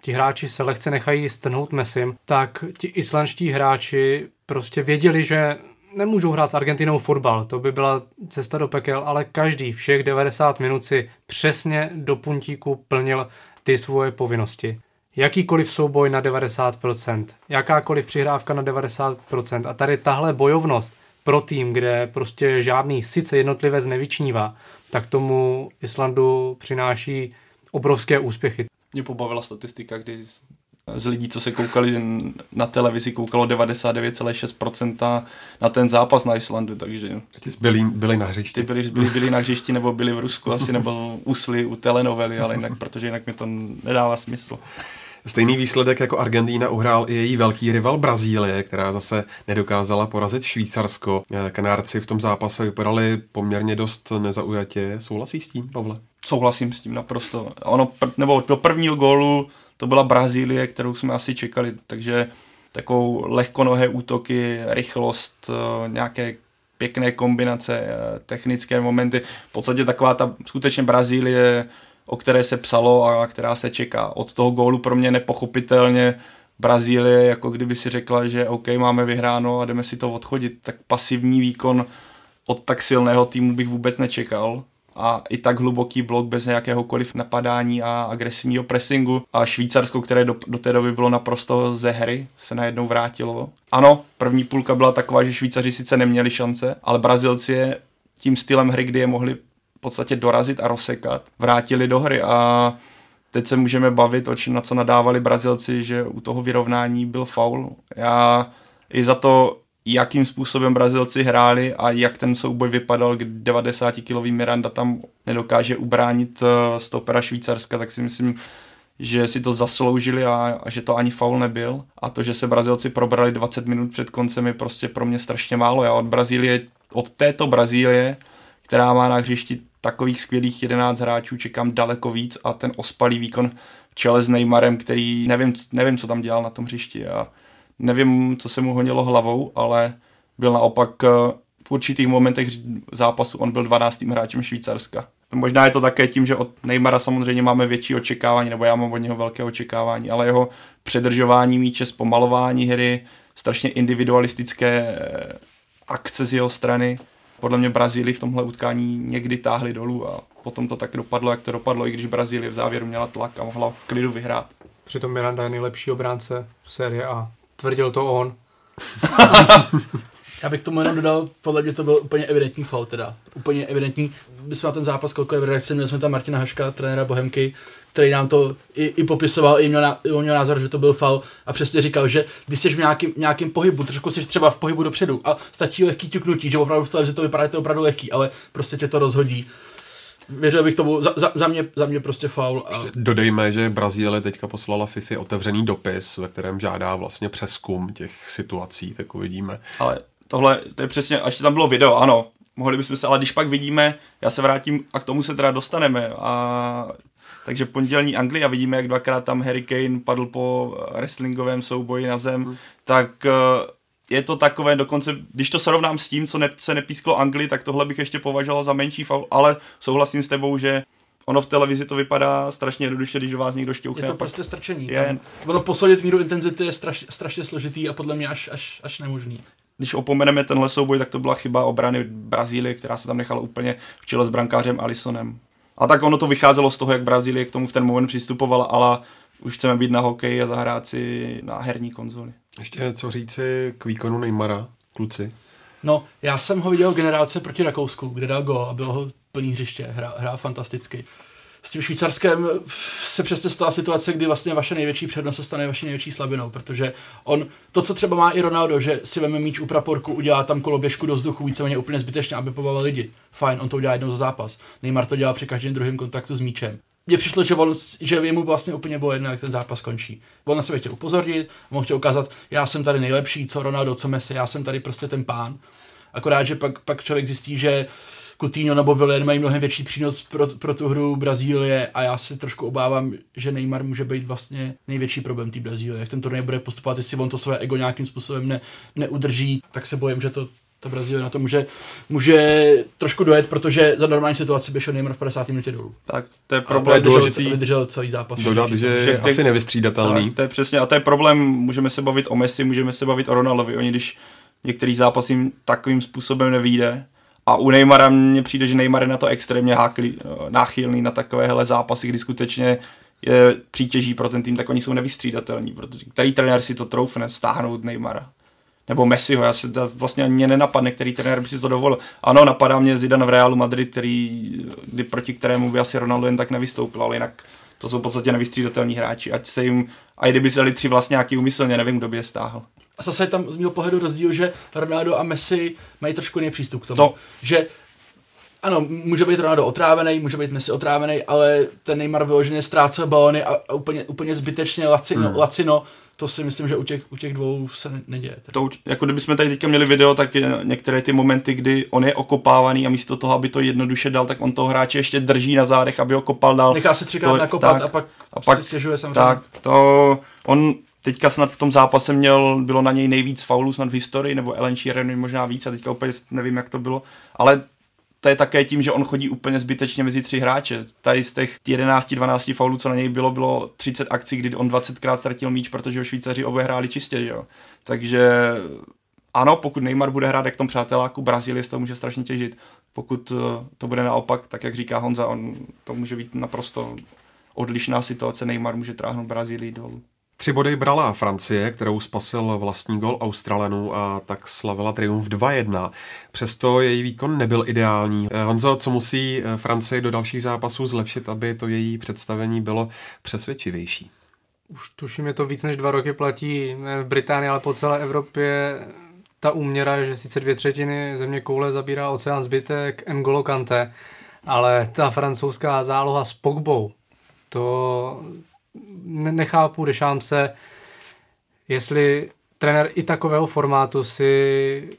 ti hráči se lehce nechají strhnout Messim, tak ti islandští hráči prostě věděli, že nemůžou hrát s Argentinou fotbal, to by byla cesta do pekel, ale každý všech 90 minut si přesně do puntíku plnil ty svoje povinnosti. Jakýkoliv souboj na 90%, jakákoliv přihrávka na 90%. A tady tahle bojovnost pro tým, kde prostě žádný sice jednotlivé nevyčnívá, tak tomu Islandu přináší obrovské úspěchy. Mě pobavila statistika, kdy z lidí, co se koukali na televizi, koukalo 99,6% na ten zápas na Islandu, takže... Ty byli, byli na hřišti. Ty byli, byli, byli na hřišti, nebo byli v Rusku asi, nebo usli u telenovely, ale jinak, protože jinak mi to nedává smysl. Stejný výsledek jako Argentína uhrál i její velký rival Brazílie, která zase nedokázala porazit Švýcarsko. Kanárci v tom zápase vypadali poměrně dost nezaujatě. Souhlasí s tím, Pavle? Souhlasím s tím naprosto. Ono, nebo do prvního gólu to byla Brazílie, kterou jsme asi čekali, takže takovou lehkonohé útoky, rychlost, eh, nějaké pěkné kombinace, eh, technické momenty. V podstatě taková ta skutečně Brazílie, o které se psalo a která se čeká. Od toho gólu pro mě nepochopitelně Brazílie, jako kdyby si řekla, že OK, máme vyhráno a jdeme si to odchodit, tak pasivní výkon od tak silného týmu bych vůbec nečekal a i tak hluboký blok bez jakéhokoliv napadání a agresivního pressingu. A Švýcarsko, které do, do té doby bylo naprosto ze hry, se najednou vrátilo. Ano, první půlka byla taková, že Švýcaři sice neměli šance, ale Brazilci je tím stylem hry, kdy je mohli v podstatě dorazit a rozsekat, vrátili do hry a teď se můžeme bavit, o čem, na co nadávali Brazilci, že u toho vyrovnání byl faul. Já i za to jakým způsobem Brazilci hráli a jak ten souboj vypadal, kdy 90-kilový Miranda tam nedokáže ubránit eh, stopera Švýcarska, tak si myslím, že si to zasloužili a, a že to ani faul nebyl. A to, že se Brazilci probrali 20 minut před koncem je prostě pro mě strašně málo. Já od Brazílie, od této Brazílie, která má na hřišti takových skvělých 11 hráčů čekám daleko víc a ten ospalý výkon čele s Neymarem, který nevím, nevím, co tam dělal na tom hřišti a nevím, co se mu honilo hlavou, ale byl naopak eh, v určitých momentech zápasu on byl 12. hráčem Švýcarska. Možná je to také tím, že od Neymara samozřejmě máme větší očekávání, nebo já mám od něho velké očekávání, ale jeho předržování míče, zpomalování hry, strašně individualistické akce z jeho strany, podle mě Brazílii v tomhle utkání někdy táhli dolů a potom to tak dopadlo, jak to dopadlo, i když Brazílie v závěru měla tlak a mohla v klidu vyhrát. Přitom Miranda je nejlepší obránce v série a tvrdil to on. Já bych tomu jenom dodal, podle mě to byl úplně evidentní faul teda. Úplně evidentní. My jsme na ten zápas koukali v redakci, měli jsme tam Martina Haška, trenéra Bohemky, který nám to i, i popisoval, i měl, i měl názor, že to byl faul a přesně říkal, že když jsi v nějakým, nějakým pohybu, trošku jsi třeba v pohybu dopředu a stačí lehký ťuknutí, že opravdu v televizi to vypadá, že to opravdu lehký, ale prostě tě to rozhodí. Věřil bych tomu, za, za, za, mě, za mě prostě faul. A... Dodejme, že Brazílie teďka poslala FIFA otevřený dopis, ve kterém žádá vlastně přeskum těch situací, tak uvidíme. Ale tohle, to je přesně, až tam bylo video, ano, mohli bychom se, ale když pak vidíme, já se vrátím a k tomu se teda dostaneme a takže pondělní Anglie a vidíme, jak dvakrát tam Harry Kane padl po wrestlingovém souboji na zem, hmm. tak eh, je to takové dokonce, když to srovnám s tím, co ne, se nepísklo Anglii, tak tohle bych ještě považoval za menší faul, ale souhlasím s tebou, že ono v televizi to vypadá strašně jednoduše, když do vás někdo šťouchne. Je to prostě strčení. Je... Tam, ono posadit míru intenzity je straš, strašně složitý a podle mě až, až, až nemožný když opomeneme tenhle souboj, tak to byla chyba obrany Brazílie, která se tam nechala úplně v čele s brankářem Alisonem. A tak ono to vycházelo z toho, jak Brazílie k tomu v ten moment přistupovala, ale už chceme být na hokej a zahrát si na herní konzoli. Ještě něco říci k výkonu Neymara, kluci? No, já jsem ho viděl generálce proti Rakousku, kde dal go a bylo ho plný hřiště, hrál, hrál fantasticky s tím Švýcarskem se přesně stala situace, kdy vlastně vaše největší přednost se stane vaší největší slabinou, protože on, to, co třeba má i Ronaldo, že si veme míč u praporku, udělá tam koloběžku do vzduchu, víceméně úplně zbytečně, aby pobavil lidi. Fajn, on to udělá jednou za zápas. Neymar to dělá při každém druhém kontaktu s míčem. Mně přišlo, že, on, že jemu vlastně úplně bylo jedno, jak ten zápas končí. On na sebe chtěl upozornit, on chtěl ukázat, já jsem tady nejlepší, co Ronaldo, co Messi, já jsem tady prostě ten pán. Akorát, že pak, pak člověk zjistí, že Coutinho nebo Villen mají mnohem větší přínos pro, pro tu hru Brazílie a já se trošku obávám, že Neymar může být vlastně největší problém té Brazílie. Jak ten turnaj bude postupovat, jestli on to své ego nějakým způsobem ne, neudrží, tak se bojím, že to ta Brazílie na to může, může trošku dojet, protože za normální situaci by šel Neymar v 50. minutě dolů. Tak to je problém vydržel, důležitý. Vydržel celý zápas. Dodat, že je asi nevystřídatelný. Tak, to je přesně, a to je problém, můžeme se bavit o Messi, můžeme se bavit o Ronaldovi. Oni když některý zápas jim takovým způsobem nevíde, a u Neymara mně přijde, že Neymar je na to extrémně háklý, eh, náchylný na takovéhle zápasy, kdy skutečně je přítěží pro ten tým, tak oni jsou nevystřídatelní, protože který trenér si to troufne stáhnout Neymara? Nebo Messiho, já si to vlastně ani nenapadne, který trenér by si to dovolil. Ano, napadá mě Zidane v Realu Madrid, který, kdy proti kterému by asi Ronaldo jen tak nevystoupil, ale jinak to jsou v podstatě nevystřídatelní hráči, ať se jim, a i kdyby se tři vlastně nějaký úmyslně, nevím, kdo by je stáhl. A zase je tam z mého pohledu rozdíl, že Ronaldo a Messi mají trošku jiný přístup k tomu. To. Že ano, může být Ronaldo otrávený, může být Messi otrávený, ale ten Neymar vyloženě ztrácel balony a, a úplně, úplně zbytečně lacino, hmm. lacino to si myslím, že u těch, u těch dvou se ne, neděje. To, jako kdybychom tady teďka měli video, tak je některé ty momenty, kdy on je okopávaný a místo toho, aby to jednoduše dal, tak on toho hráče ještě drží na zádech, aby ho kopal dál. Nechá se třikrát to, nakopat tak, a pak, a pak si stěžuje samozřejmě. Tak, to on teďka snad v tom zápase měl, bylo na něj nejvíc faulů snad v historii, nebo Ellen Sheeran možná víc a teďka úplně nevím, jak to bylo, ale to je také tím, že on chodí úplně zbytečně mezi tři hráče. Tady z těch 11-12 faulů, co na něj bylo, bylo 30 akcí, kdy on 20krát ztratil míč, protože ho Švýcaři obehráli čistě, jo. Takže ano, pokud Neymar bude hrát jak tom přáteláku, Brazílie z toho může strašně těžit. Pokud eh, to bude naopak, tak jak říká Honza, on, to může být naprosto odlišná situace. Neymar může tráhnout Brazílii dolů. Tři body brala Francie, kterou spasil vlastní gol Australanů a tak slavila triumf 2-1. Přesto její výkon nebyl ideální. Eh, Honzo, co musí eh, Francie do dalších zápasů zlepšit, aby to její představení bylo přesvědčivější? Už tuším, je to víc než dva roky platí ne v Británii, ale po celé Evropě ta úměra, že sice dvě třetiny země koule zabírá oceán zbytek N'Golo Kante, ale ta francouzská záloha s Pogbou, to, nechápu, dešám se, jestli trenér i takového formátu si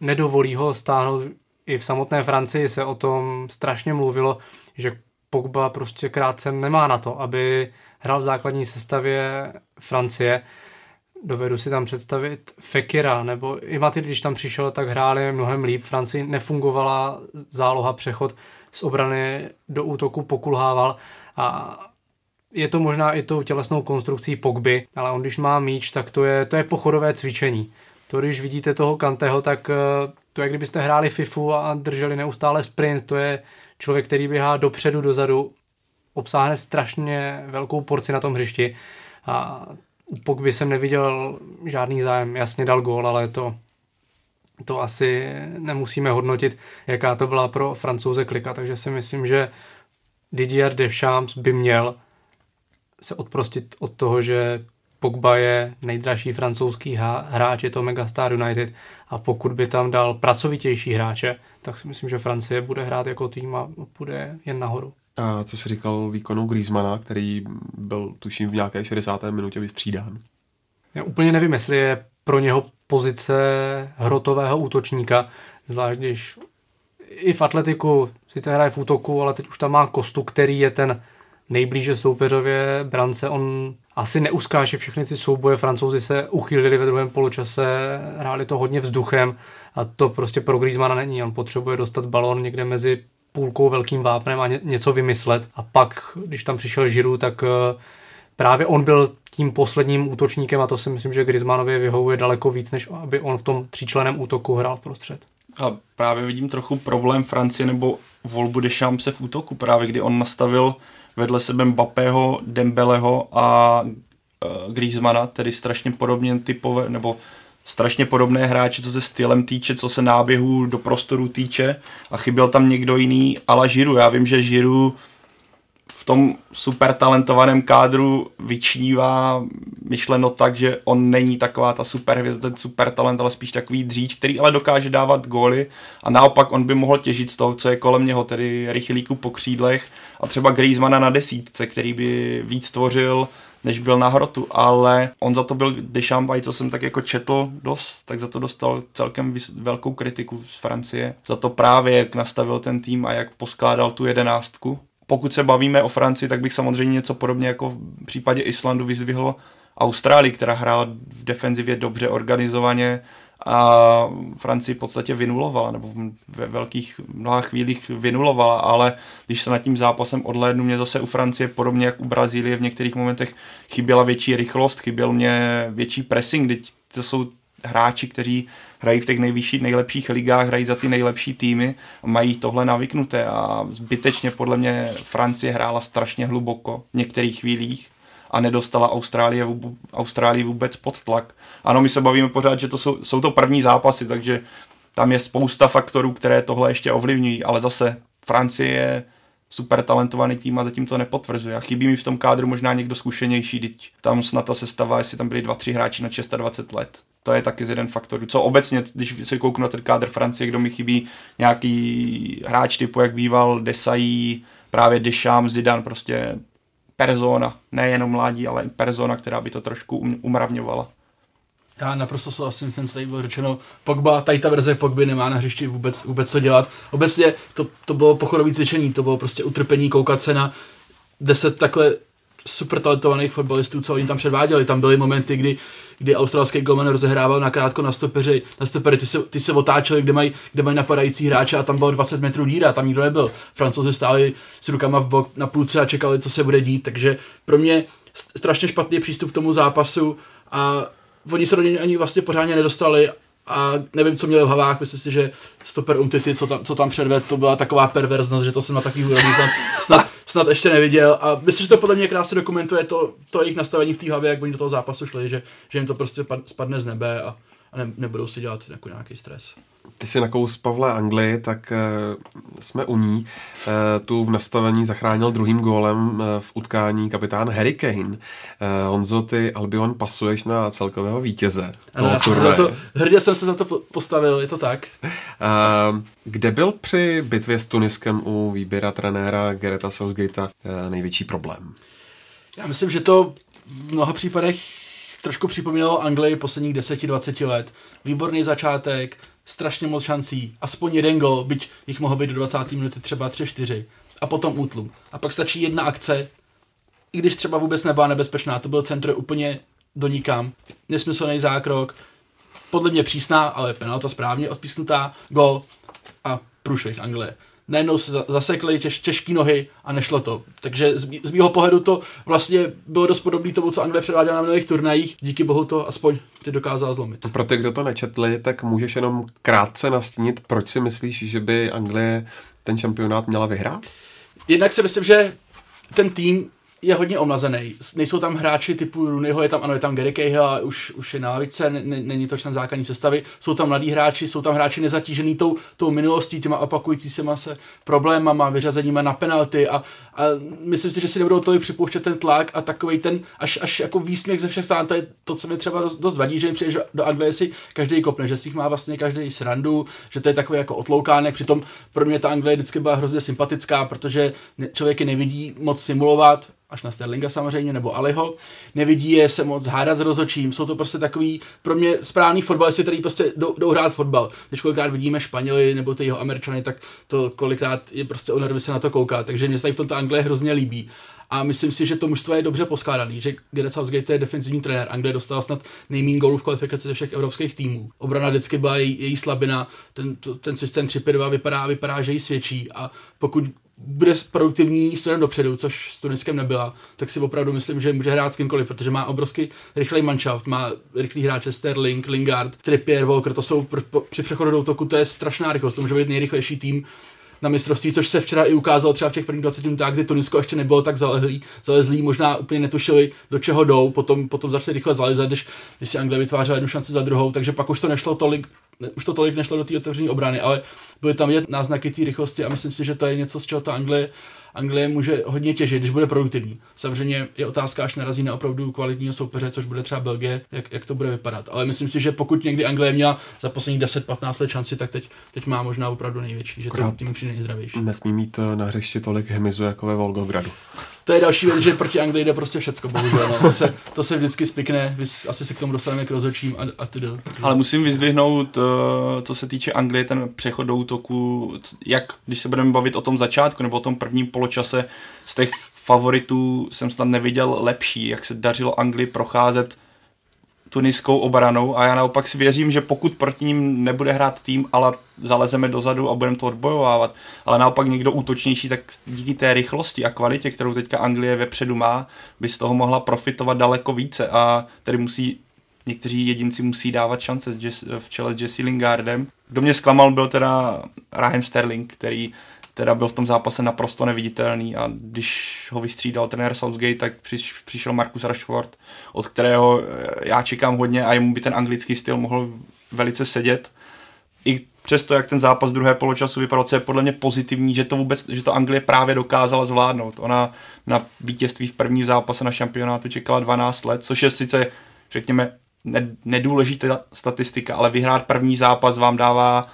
nedovolí ho stáhnout i v samotné Francii se o tom strašně mluvilo, že Pogba prostě krátce nemá na to, aby hrál v základní sestavě Francie. Dovedu si tam představit Fekira, nebo i Matid, když tam přišel, tak hráli mnohem líp. Francii nefungovala záloha přechod z obrany do útoku pokulhával a je to možná i tou tělesnou konstrukcí Pogby, ale on když má míč, tak to je, to je pochodové cvičení. To, když vidíte toho Kanteho, tak eh, to je, kdybyste hráli FIFU a drželi neustále sprint, to je člověk, který běhá dopředu, dozadu, obsáhne strašně velkou porci na tom hřišti a u Pogby jsem neviděl žádný zájem, jasně dal gól, ale to, to asi nemusíme hodnotit, jaká to byla pro francouze klika, takže si myslím, že Didier Deschamps by měl se odprostit od toho, že Pogba je nejdražší francouzský hráč, je to Megastar United a pokud by tam dal pracovitější hráče, tak si myslím, že Francie bude hrát jako tým a bude jen nahoru. A co si říkal výkonu Griezmana, který byl tuším v nějaké 60. minutě vystřídán? Já úplně nevím, jestli je pro něho pozice hrotového útočníka, zvlášť když i v atletiku sice hraje v útoku, ale teď už tam má Kostu, který je ten nejblíže soupeřově brance. On asi neuskáže všechny ty souboje. Francouzi se uchýlili ve druhém poločase, hráli to hodně vzduchem a to prostě pro Griezmana není. On potřebuje dostat balon někde mezi půlkou velkým vápnem a něco vymyslet. A pak, když tam přišel Žiru, tak eh, právě on byl tím posledním útočníkem a to si myslím, že Griezmannově vyhovuje daleko víc, než aby on v tom tříčleném útoku hrál v prostřed. A právě vidím trochu problém Francie nebo volbu Deschamps v útoku, právě kdy on nastavil vedle sebe Mbappého, Dembeleho a uh, Griezmana, tedy strašně podobně typové, nebo strašně podobné hráče, co se stylem týče, co se náběhů do prostoru týče a chyběl tam někdo jiný, ale Žiru. Já vím, že Žiru tom super talentovaném kádru vyčnívá myšleno tak, že on není taková ta super hvězda, super talent, ale spíš takový dříč, který ale dokáže dávat góly a naopak on by mohl těžit z toho, co je kolem něho, tedy rychlíku po křídlech a třeba Griezmana na desítce, který by víc tvořil než byl na hrotu, ale on za to byl Deschamps, co jsem tak jako četl dost, tak za to dostal celkem velkou kritiku z Francie. Za to právě, jak nastavil ten tým a jak poskládal tu jedenáctku pokud se bavíme o Francii, tak bych samozřejmě něco podobně jako v případě Islandu vyzvihl Austrálii, která hrála v defenzivě dobře organizovaně a Francii v podstatě vynulovala, nebo ve velkých mnoha chvílích vynulovala, ale když se nad tím zápasem odhlédnu, mě zase u Francie, podobně jak u Brazílie, v některých momentech chyběla větší rychlost, chyběl mě větší pressing, teď to jsou hráči, kteří hrají v těch nejvyšších, nejlepších ligách, hrají za ty nejlepší týmy, mají tohle navyknuté a zbytečně podle mě Francie hrála strašně hluboko v některých chvílích a nedostala Austrálie, Austrálii vůbec pod tlak. Ano, my se bavíme pořád, že to jsou, jsou to první zápasy, takže tam je spousta faktorů, které tohle ještě ovlivňují, ale zase Francie je super talentovaný tým a zatím to nepotvrzuje. A chybí mi v tom kádru možná někdo zkušenější, teď tam snad ta sestava, jestli tam byli dva, tři hráči na 26 let. To je taky z jeden faktor. Co obecně, když se kouknu na ten kádr Francie, kdo mi chybí, nějaký hráč typu, jak býval Desailly, právě Deschamps, Zidane, prostě persona, nejenom mladí, ale i persona, která by to trošku um, umravňovala. Já naprosto souhlasím, jsem tady bylo řečeno, Pogba, tady ta verze Pogby nemá na hřišti vůbec, vůbec co dělat. Obecně to, to bylo pochodové cvičení, to bylo prostě utrpení, koukat se na deset takhle super talentovaných fotbalistů, co oni tam předváděli. Tam byly momenty, kdy, kdy australský golman rozehrával nakrátko na stopeři, na stopery, ty se, ty se otáčeli, kde mají, kde mají napadající hráče a tam bylo 20 metrů díra, tam nikdo nebyl. Francouzi stáli s rukama v bok na půlce a čekali, co se bude dít, takže pro mě strašně špatný přístup k tomu zápasu a oni se do něj ani vlastně pořádně nedostali a nevím, co měli v hlavách, myslím si, že stoper Umtity, co tam, co tam předved, to byla taková perverznost, že to jsem na takový úrovni snad, snad, snad, ještě neviděl. A myslím, že to podle mě krásně dokumentuje to, to jejich nastavení v té hlavě, jak oni do toho zápasu šli, že, že jim to prostě spadne z nebe a, a ne, nebudou si dělat jako nějaký stres ty si nakous Pavle Anglii, tak uh, jsme u ní. Uh, tu v nastavení zachránil druhým gólem uh, v utkání kapitán Harry Kane. Honzo, ty Albion pasuješ na celkového vítěze. Ano, já jsem se za to, hrdě jsem se za to postavil, je to tak. Kde byl při bitvě s Tuniskem u výběra trenéra Gereta Southgatea největší problém? Já myslím, že to v mnoha případech trošku připomínalo Anglii posledních 10-20 let. Výborný začátek, strašně moc šancí, aspoň jeden gol, byť jich mohlo být do 20. minuty třeba 3-4 a potom útlum. A pak stačí jedna akce, i když třeba vůbec nebyla nebezpečná, to byl centr úplně do nikam, nesmyslný zákrok, podle mě přísná, ale penalta správně odpísknutá, gol a průšvih Anglie najednou se zasekly těž, těžké nohy a nešlo to. Takže z, z mého pohledu to vlastně bylo dost podobné tomu, co Anglie předváděla na mnohých turnajích. Díky bohu to aspoň ty dokázala zlomit. Pro ty, kdo to nečetli, tak můžeš jenom krátce nastínit, proč si myslíš, že by Anglie ten šampionát měla vyhrát? Jednak si myslím, že ten tým je hodně omlazený. Nejsou tam hráči typu Rooneyho, je tam, ano, je tam Gary Cahill, už, už je na lavice, není to člen základní sestavy. Jsou tam mladí hráči, jsou tam hráči nezatížený tou, tou minulostí, těma opakující se se problémama, vyřazeníma na penalty a, a myslím si, že si nebudou tolik připouštět ten tlak a takový ten až, až jako výsměch ze všech stran, to je to, co mi třeba dost, dost vadí, že jim přijde do Anglie si každý kopne, že si jich má vlastně každý srandu, že to je takový jako otloukánek, přitom pro mě ta Anglie vždycky byla hrozně sympatická, protože člověk je nevidí moc simulovat, až na Sterlinga samozřejmě, nebo Aliho, nevidí je se moc hádat s rozočím, jsou to prostě takový pro mě správný fotbalisti, který prostě jdou, jdou hrát fotbal. Když kolikrát vidíme Španěli nebo ty jeho Američany, tak to kolikrát je prostě o nervy se na to kouká, takže mě se tady v tomto Anglie hrozně líbí. A myslím si, že to mužstvo je dobře poskládaný, že Gareth Southgate je defenzivní trenér. Anglie dostala snad nejméně gólů v kvalifikaci ze všech evropských týmů. Obrana vždycky byla její, její slabina, ten, ten systém 3-5-2 vypadá, vypadá, že ji svědčí a pokud bude produktivní směrem dopředu, což s Tuniskem nebyla, tak si opravdu myslím, že může hrát s kýmkoliv, protože má obrovský rychlej manšaft, má rychlý hráče Sterling, Lingard, Trippier, Walker, to jsou pr- při přechodu do útoku, to je strašná rychlost, to může být nejrychlejší tým na mistrovství, což se včera i ukázalo třeba v těch prvních 20 minutách, kdy Tunisko ještě nebylo tak zalezlý, zalezlý možná úplně netušili, do čeho jdou, potom, potom začali rychle zalezat, když, když si Anglie vytvářela jednu šanci za druhou, takže pak už to nešlo tolik, už to tolik nešlo do té otevřené obrany, ale byly tam vidět náznaky té rychlosti a myslím si, že to je něco, z čeho ta Anglie, Anglie může hodně těžit, když bude produktivní. Samozřejmě je otázka, až narazí na opravdu kvalitního soupeře, což bude třeba Belgie, jak, jak to bude vypadat. Ale myslím si, že pokud někdy Anglie měla za posledních 10-15 let šanci, tak teď, teď má možná opravdu největší, že ten tým přijde nejzdravější. Nesmí mít eh, na hřišti tolik hmyzu jako ve Volgogradu to je další věc, že proti Anglii jde prostě všecko, bohužel. No. To, se, to se vždycky spikne, asi se k tomu dostaneme k rozhodčím a, a ty Ale musím vyzdvihnout, eh, co se týče Anglie, ten přechod do útoku, jak, když se budeme bavit o tom začátku nebo o tom prvním poločase, z těch favoritů jsem snad neviděl lepší, jak se dařilo Anglii procházet tuniskou obranou a já naopak si věřím, že pokud proti ním nebude hrát tým, ale zalezeme dozadu a budeme to odbojovávat, ale naopak někdo útočnější, tak díky té rychlosti a kvalitě, kterou teďka Anglie vepředu má, by z toho mohla profitovat daleko více a tedy musí někteří jedinci musí dávat šance v čele s Jesse Lingardem. Kdo mě zklamal, byl teda Raheem Sterling, který teda byl v tom zápase naprosto neviditelný a když ho vystřídal trenér Southgate, tak přiš, přišel Marcus Rashford, od kterého eh, já čekám hodně a jemu by ten anglický styl mohl velice sedět. I přesto, jak ten zápas druhé poločasu vypadal, co je podle mě pozitivní, že to vůbec, že to Anglie právě dokázala zvládnout. Ona na vítězství v první zápase na šampionátu čekala 12 let, což je sice, řekněme, nedůležitá statistika, ale vyhrát první zápas vám dává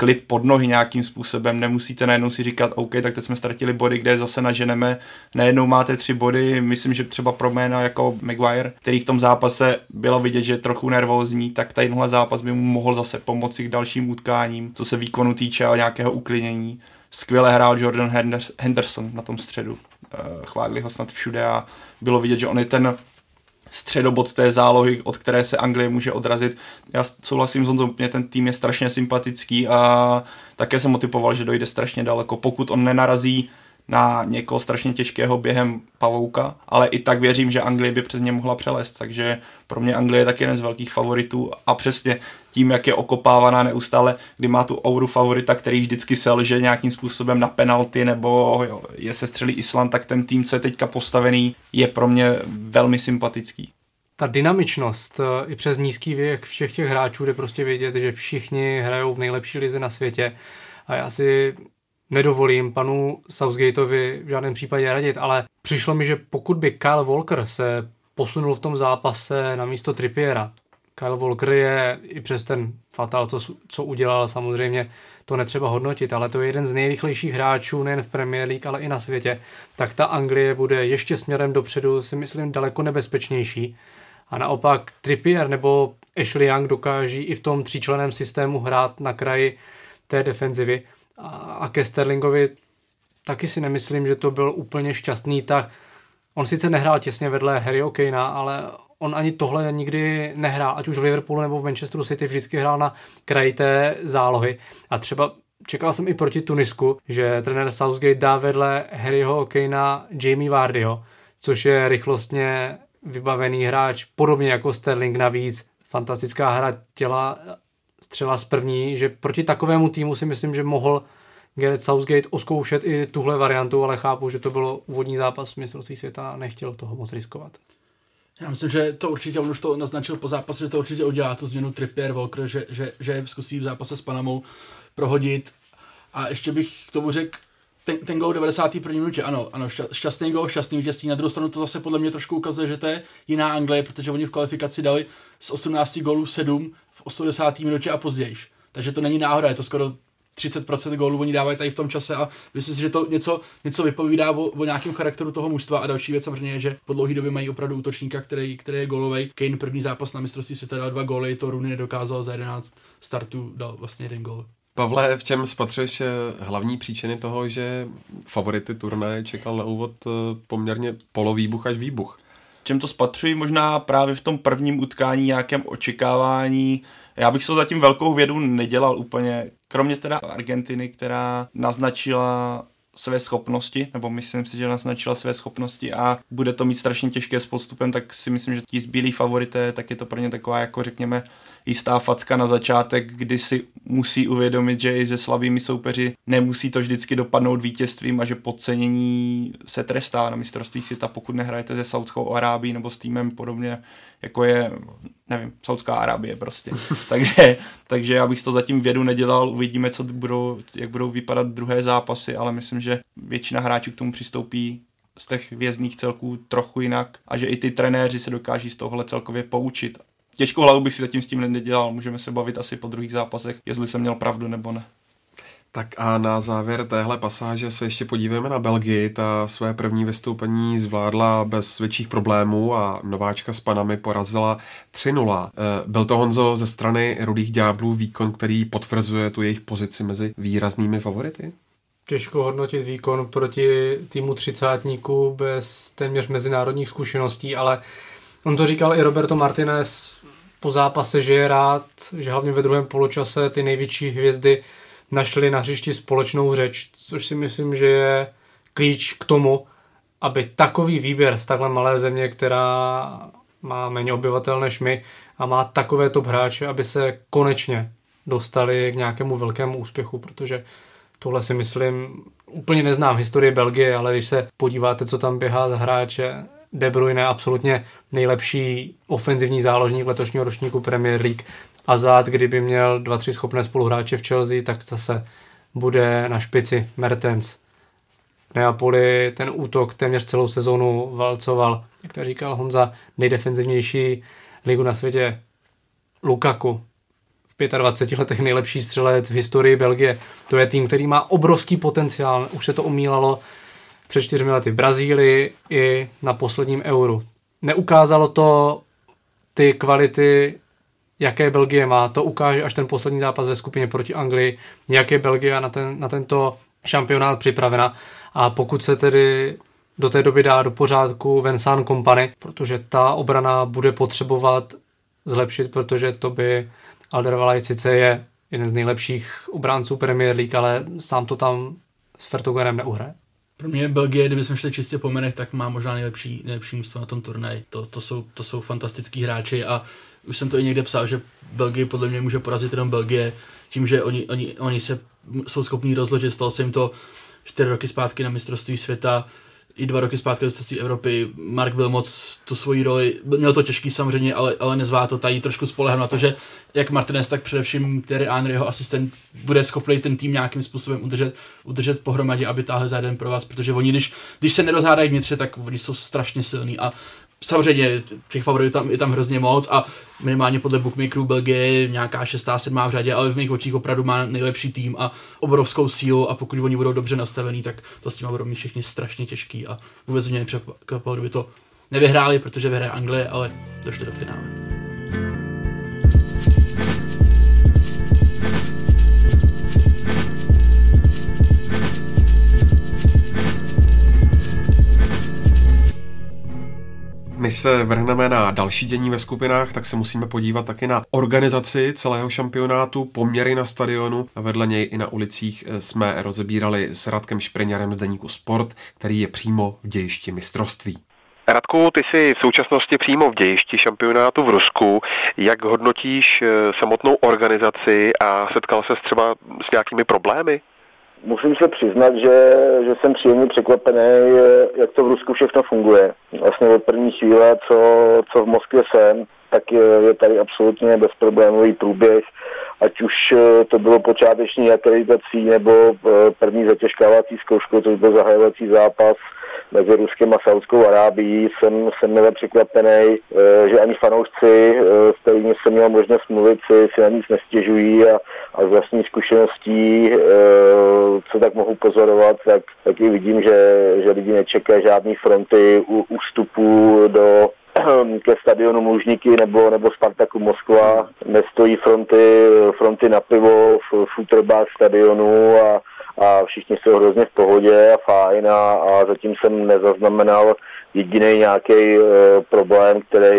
klid pod nohy nějakým způsobem, nemusíte najednou si říkat, OK, tak teď jsme ztratili body, kde zase naženeme, najednou máte tři body, myslím, že třeba pro jména jako Maguire, který v tom zápase bylo vidět, že je trochu nervózní, tak tadyhle zápas by mu mohl zase pomoci k dalším utkáním, co se výkonu týče a nějakého uklinění. Skvěle hrál Jordan Henderson na tom středu. Eh, chválili ho snad všude a bylo vidět, že on je ten středobod té zálohy, od které se Anglie může odrazit. Já souhlasím s Honzou, mě ten tým je strašně sympatický a také jsem motivoval, že dojde strašně daleko. Pokud on nenarazí na někoho strašně těžkého během pavouka, ale i tak věřím, že Anglie by přes ně mohla přelézt, takže pro mě Anglie je taky jeden z velkých favoritů a přesně tím, jak je okopávaná neustále, kdy má tu auru favorita, který vždycky selže nějakým způsobem na penalty nebo jo, je se střelí Island, tak ten tým, co je teďka postavený, je pro mě velmi sympatický. Ta dynamičnost eh, i přes nízký věk všech těch hráčů jde prostě vědět, že všichni hrajou v nejlepší lize na světě. A já si nedovolím panu Southgateovi v žádném případě radit, ale přišlo mi, že pokud by Kyle Walker se posunul v tom zápase na místo Trippiera, Kyle Walker je i přes ten fatal, co, co udělal, samozřejmě to netřeba hodnotit, ale to je jeden z nejrychlejších hráčů nejen v Premier League, ale i na světě, tak ta Anglie bude ještě směrem dopředu, si myslím, daleko nebezpečnější. A naopak Trippier nebo Ashley Young dokáží i v tom tříčleném systému hrát na kraji té defenzivy. A ke Sterlingovi taky si nemyslím, že to byl úplně šťastný tak. On sice nehrál těsně vedle Harryho Kanea, ale on ani tohle nikdy nehrál, ať už v Liverpoolu nebo v Manchesteru City, vždycky hrál na kraji té zálohy. A třeba čekal jsem i proti Tunisku, že trenér Southgate dá vedle Harryho Kanea Jamie Vardyho, což je rychlostně vybavený hráč, podobně jako Sterling navíc. Fantastická hra těla, střela z první, že proti takovému týmu si myslím, že mohl Gareth Southgate oskoušet i tuhle variantu, ale chápu, že to bylo úvodní zápas v mistrovství světa a nechtěl toho moc riskovat. Já myslím, že to určitě, on už to naznačil po zápase, že to určitě udělá tu změnu Trippier Walker, že, že, že zkusí v zápase s Panamou prohodit. A ještě bych k tomu řekl, ten, ten gol 91. minutě, ano, ano, šťastný gol, šťastný vítězství. Na druhou stranu to zase podle mě trošku ukazuje, že to je jiná Anglie, protože oni v kvalifikaci dali z 18 gólů 7 v 80. minutě a později. Takže to není náhoda, je to skoro 30% gólů oni dávají tady v tom čase a myslím si, že to něco, něco vypovídá o, o nějakém charakteru toho mužstva a další věc samozřejmě je, že po dlouhé době mají opravdu útočníka, který, který je golový. Kane první zápas na mistrovství se dal dva góly, to Rooney nedokázal za 11 startů, dal vlastně jeden gól. Pavle, v čem spatřuješ hlavní příčiny toho, že favority turnaje čekal na úvod eh, poměrně polovýbuch až výbuch? Čem to spatřuji? Možná právě v tom prvním utkání nějakém očekávání. Já bych se zatím velkou vědu nedělal úplně, kromě teda Argentiny, která naznačila své schopnosti, nebo myslím si, že naznačila své schopnosti a bude to mít strašně těžké s postupem, tak si myslím, že ti zbylí favorité, tak je to pro ně taková, jako řekněme, jistá facka na začátek, kdy si musí uvědomit, že i se slabými soupeři nemusí to vždycky dopadnout vítězstvím a že podcenění se trestá na mistrovství světa, pokud nehrajete se Saudskou Arábí nebo s týmem podobně, jako je, nevím, Saudská Arábie prostě. takže, takže já bych to zatím vědu nedělal, uvidíme, co budou, jak budou vypadat druhé zápasy, ale myslím, že většina hráčů k tomu přistoupí z těch vězných celků trochu jinak a že i ty trenéři se dokáží z tohohle celkově poučit těžkou hlavu bych si zatím s tím nedělal. Můžeme se bavit asi po druhých zápasech, jestli jsem měl pravdu nebo ne. Tak a na závěr téhle pasáže se ještě podíváme na Belgii. Ta své první vystoupení zvládla bez větších problémů a nováčka s Panami porazila 3-0. Eh, byl to Honzo ze strany Rudých ďáblů výkon, který potvrzuje tu jejich pozici mezi výraznými favority? Těžko hodnotit výkon proti týmu třicátníků bez téměř mezinárodních zkušeností, ale on to říkal i Roberto Martinez po zápase, že je rád, že hlavně ve druhém poločase ty největší hvězdy našli na hřišti společnou řeč, což si myslím, že je klíč k tomu, aby takový výběr z takhle malé země, která má méně obyvatel než my a má takové top hráče, aby se konečně dostali k nějakému velkému úspěchu, protože tohle si myslím, úplně neznám historii Belgie, ale když se podíváte, co tam běhá za hráče, De Bruyne absolutně nejlepší ofenzivní záložník letošního ročníku Premier League. A zád, kdyby měl dva, tři schopné spoluhráče v Chelsea, tak zase bude na špici Mertens. Neapoli ten útok téměř celou sezónu valcoval, jak to říkal Honza, nejdefenzivnější ligu na světě Lukaku. V 25 letech nejlepší střelec v historii Belgie. To je tým, který má obrovský potenciál. Už se to umílalo před čtyřmi lety v Brazílii i na posledním euru. Neukázalo to ty kvality, jaké Belgie má. To ukáže až ten poslední zápas ve skupině proti Anglii, jak je Belgie na, ten, na tento šampionát připravena. A pokud se tedy do té doby dá do pořádku Vincent Company, protože ta obrana bude potřebovat zlepšit, protože to by Alderweireld sice je jeden z nejlepších obránců Premier League, ale sám to tam s Fertogenem neuhraje. Pro mě Belgie, kdybychom šli čistě po menech, tak má možná nejlepší, nejlepší místo na tom turnaji. To, to, jsou, to jsou fantastický hráči a už jsem to i někde psal, že Belgie podle mě může porazit jenom Belgie tím, že oni, oni, oni se jsou schopní rozložit. Stalo se jim to čtyři roky zpátky na mistrovství světa, i dva roky zpátky do Evropy. Mark Wilmots tu svoji roli, měl to těžký samozřejmě, ale, ale nezvá to tady trošku spolehám na to, že jak Martinez, tak především Terry Henry, jeho asistent, bude schopný ten tým nějakým způsobem udržet, udržet pohromadě, aby táhli za jeden pro vás, protože oni, když, když se nerozhádají vnitře, tak oni jsou strašně silní a samozřejmě těch favoritů tam, je tam hrozně moc a minimálně podle bookmakerů Belgie nějaká šestá, sedmá v řadě, ale v mých očích opravdu má nejlepší tým a obrovskou sílu a pokud oni budou dobře nastavení, tak to s tím budou mít všichni strašně těžký a vůbec mě nepřekvapilo, kdyby to nevyhráli, protože vyhraje Anglie, ale došli do finále. Než se vrhneme na další dění ve skupinách, tak se musíme podívat taky na organizaci celého šampionátu, poměry na stadionu a vedle něj i na ulicích jsme rozebírali s Radkem Špreňarem z Deníku Sport, který je přímo v dějišti mistrovství. Radku, ty jsi v současnosti přímo v dějišti šampionátu v Rusku. Jak hodnotíš eh, samotnou organizaci a setkal se třeba s nějakými problémy? Musím se přiznat, že, že jsem příjemně překvapený, jak to v Rusku všechno funguje. Vlastně od první chvíle, co, co v Moskvě jsem, tak je, je tady absolutně bezproblémový průběh, ať už eh, to bylo počáteční akreditací nebo eh, první zatěžkávací zkoušku, to byl zahajovací zápas mezi Ruskem a Saudskou Arábií. Jsem, jsem mile překvapený, eh, že ani fanoušci, s kterými jsem měl možnost mluvit, si, si na nic nestěžují a, a z vlastní zkušeností, co tak mohu pozorovat, tak, tak i vidím, že, že lidi nečekají žádný fronty u, u vstupu do ke stadionu Mužníky nebo, nebo Spartaku Moskva. Nestojí fronty, fronty na pivo v futerbách stadionu a, a všichni jsou hrozně v pohodě a fajn a, a zatím jsem nezaznamenal jediný nějaký e, problém, který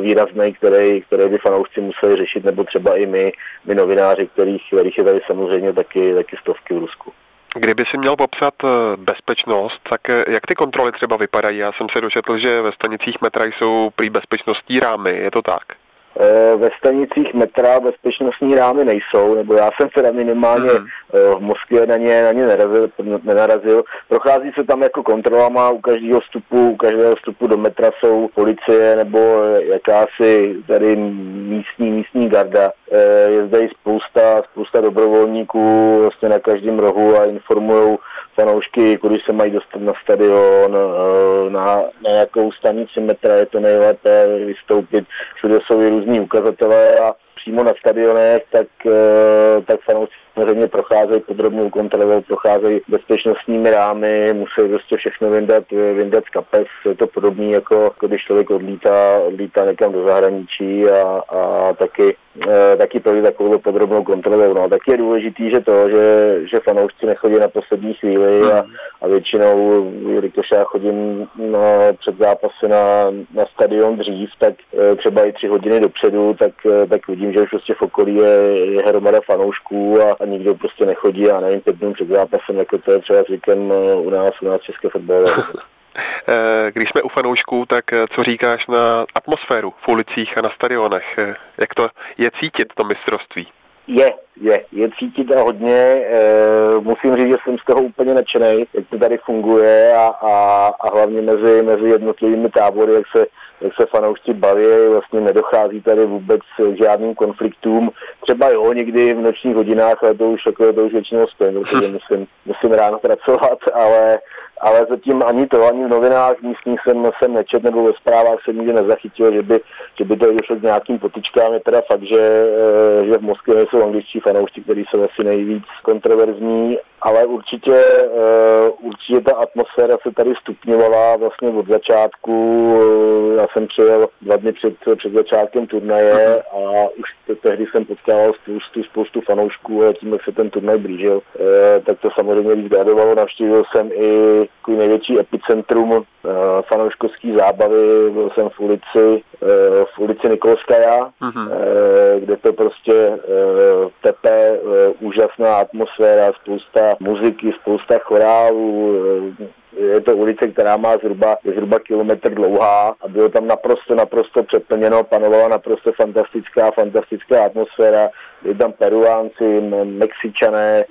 výrazný, který, který by fanoušci museli řešit, nebo třeba i my, my novináři, kterých, kterých je tady samozřejmě taky, taky stovky v Rusku. Kdyby si měl popsat eh, bezpečnost, tak eh, jak ty kontroly třeba vypadají? Já jsem se dočetl, že ve stanicích metra jsou prý bezpečnostní rámy, je to tak? Eh, ve stanicích metra bezpečnostní rámy nejsou, nebo já jsem teda minimálně hmm. v Moskvě na ně, na ně nenarazil, nenarazil. Prochází se tam jako kontrolama, u každého vstupu, u každého vstupu do metra jsou policie nebo jakási tady místní, místní garda. Eh, je zde i spousta, spousta dobrovolníků vlastně na každém rohu a informují fanoušky, kudy se mají dostat na stadion, na, na jakou stanici metra je to nejlépe vystoupit. Všude jsou i různí ukazatelé a přímo na stadionech, tak, eh, tak fanoušci samozřejmě procházejí podrobnou kontrolou, procházejí bezpečnostními rámy, musí prostě všechno vyndat, vyndat z kapes. Je to podobné jako, když člověk odlítá, odlítá někam do zahraničí a, a taky, e, taky projde takovou podrobnou kontrolou. No. Taky je důležitý, že to, že, že fanoušci nechodí na poslední chvíli a, a většinou, když já chodím na, před zápasy na, na stadion dřív, tak e, třeba i tři hodiny dopředu, tak, e, tak vidím, že už prostě v okolí je, je hromada fanoušků a, a nikdo prostě nechodí a nevím, pět dnů před zápasem, jako to je třeba zvykem eh, u nás, u nás české fotbalové. Eh, když jsme u fanoušků, tak eh, co říkáš na atmosféru v ulicích a na stadionech? Jak to je cítit, to mistrovství? Je, je, je cítit a hodně. E, musím říct, že jsem z toho úplně nadšený, jak to tady funguje a, a, a hlavně mezi, mezi jednotlivými tábory, jak se, jak se fanoušci baví, vlastně nedochází tady vůbec k žádným konfliktům. Třeba jo, někdy v nočních hodinách, ale to už, jako, to už většinou spím, protože musím, musím ráno pracovat, ale, ale zatím ani to, ani v novinách místních jsem, jsem nečet, nebo ve zprávách jsem nikdy nezachytil, že by, že by to došlo k nějakým potičkám. Je teda fakt, že, eh, že v Moskvě jsou angličtí fanoušci, kteří jsou asi nejvíc kontroverzní, ale určitě, uh, určitě ta atmosféra se tady stupňovala vlastně od začátku. Uh, já jsem přijel dva dny před, před začátkem turnaje a už tehdy jsem potkával spoustu, spoustu fanoušků a tím, jak se ten turnaj blížil, tak to samozřejmě víc gradovalo. Navštívil jsem i největší epicentrum fanouškovský zábavy, byl jsem v ulici, v ulici Nikolskaja, uh-huh. kde to prostě tepe, úžasná atmosféra, spousta muziky, spousta chorálů, je to ulice, která má zhruba, je zhruba kilometr dlouhá a bylo tam naprosto, naprosto přeplněno, panovala naprosto fantastická, fantastická atmosféra, byli tam Peruánci, Mexičané, e,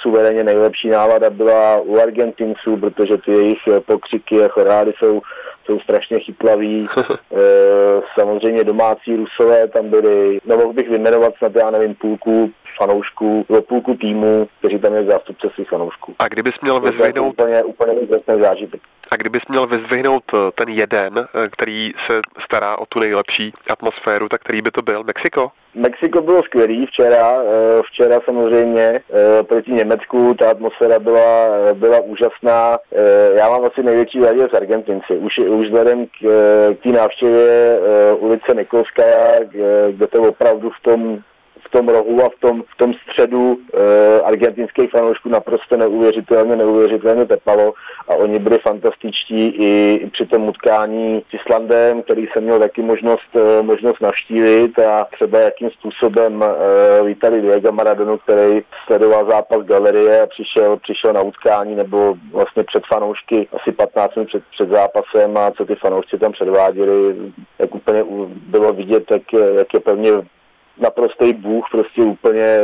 suverénně nejlepší nálada byla u Argentinců, protože ty jejich pokřiky a chorály jsou jsou strašně chytlaví. E, samozřejmě domácí Rusové tam byli, no mohl bych vyjmenovat snad, já nevím, půlku fanoušků, o půlku týmu, kteří tam je zástupce svých fanoušků. A kdybys měl vyzvihnout... Úplně, úplně zážitek. A kdybys měl vyzvihnout eh, ten jeden, eh, který se stará o tu nejlepší atmosféru, tak který by to byl? Mexiko? Mexiko bylo skvělý včera, eh, včera samozřejmě proti Německu ta atmosféra byla, byla úžasná. Já mám asi největší raději z Argentinci. Už, už vzhledem k, k té návštěvě ulice Nikolská, kde to opravdu v tom tom rohu a v tom, v tom středu e, argentinských fanoušků naprosto neuvěřitelně, neuvěřitelně tepalo a oni byli fantastičtí i, i při tom utkání s Islandem, který jsem měl taky možnost, e, možnost navštívit a třeba jakým způsobem e, vítali Diego Maradonu, který sledoval zápas galerie a přišel, přišel na utkání nebo vlastně před fanoušky asi 15 minut před, před zápasem a co ty fanoušci tam předváděli, jak úplně bylo vidět, jak, jak je pevně naprostý bůh, prostě úplně,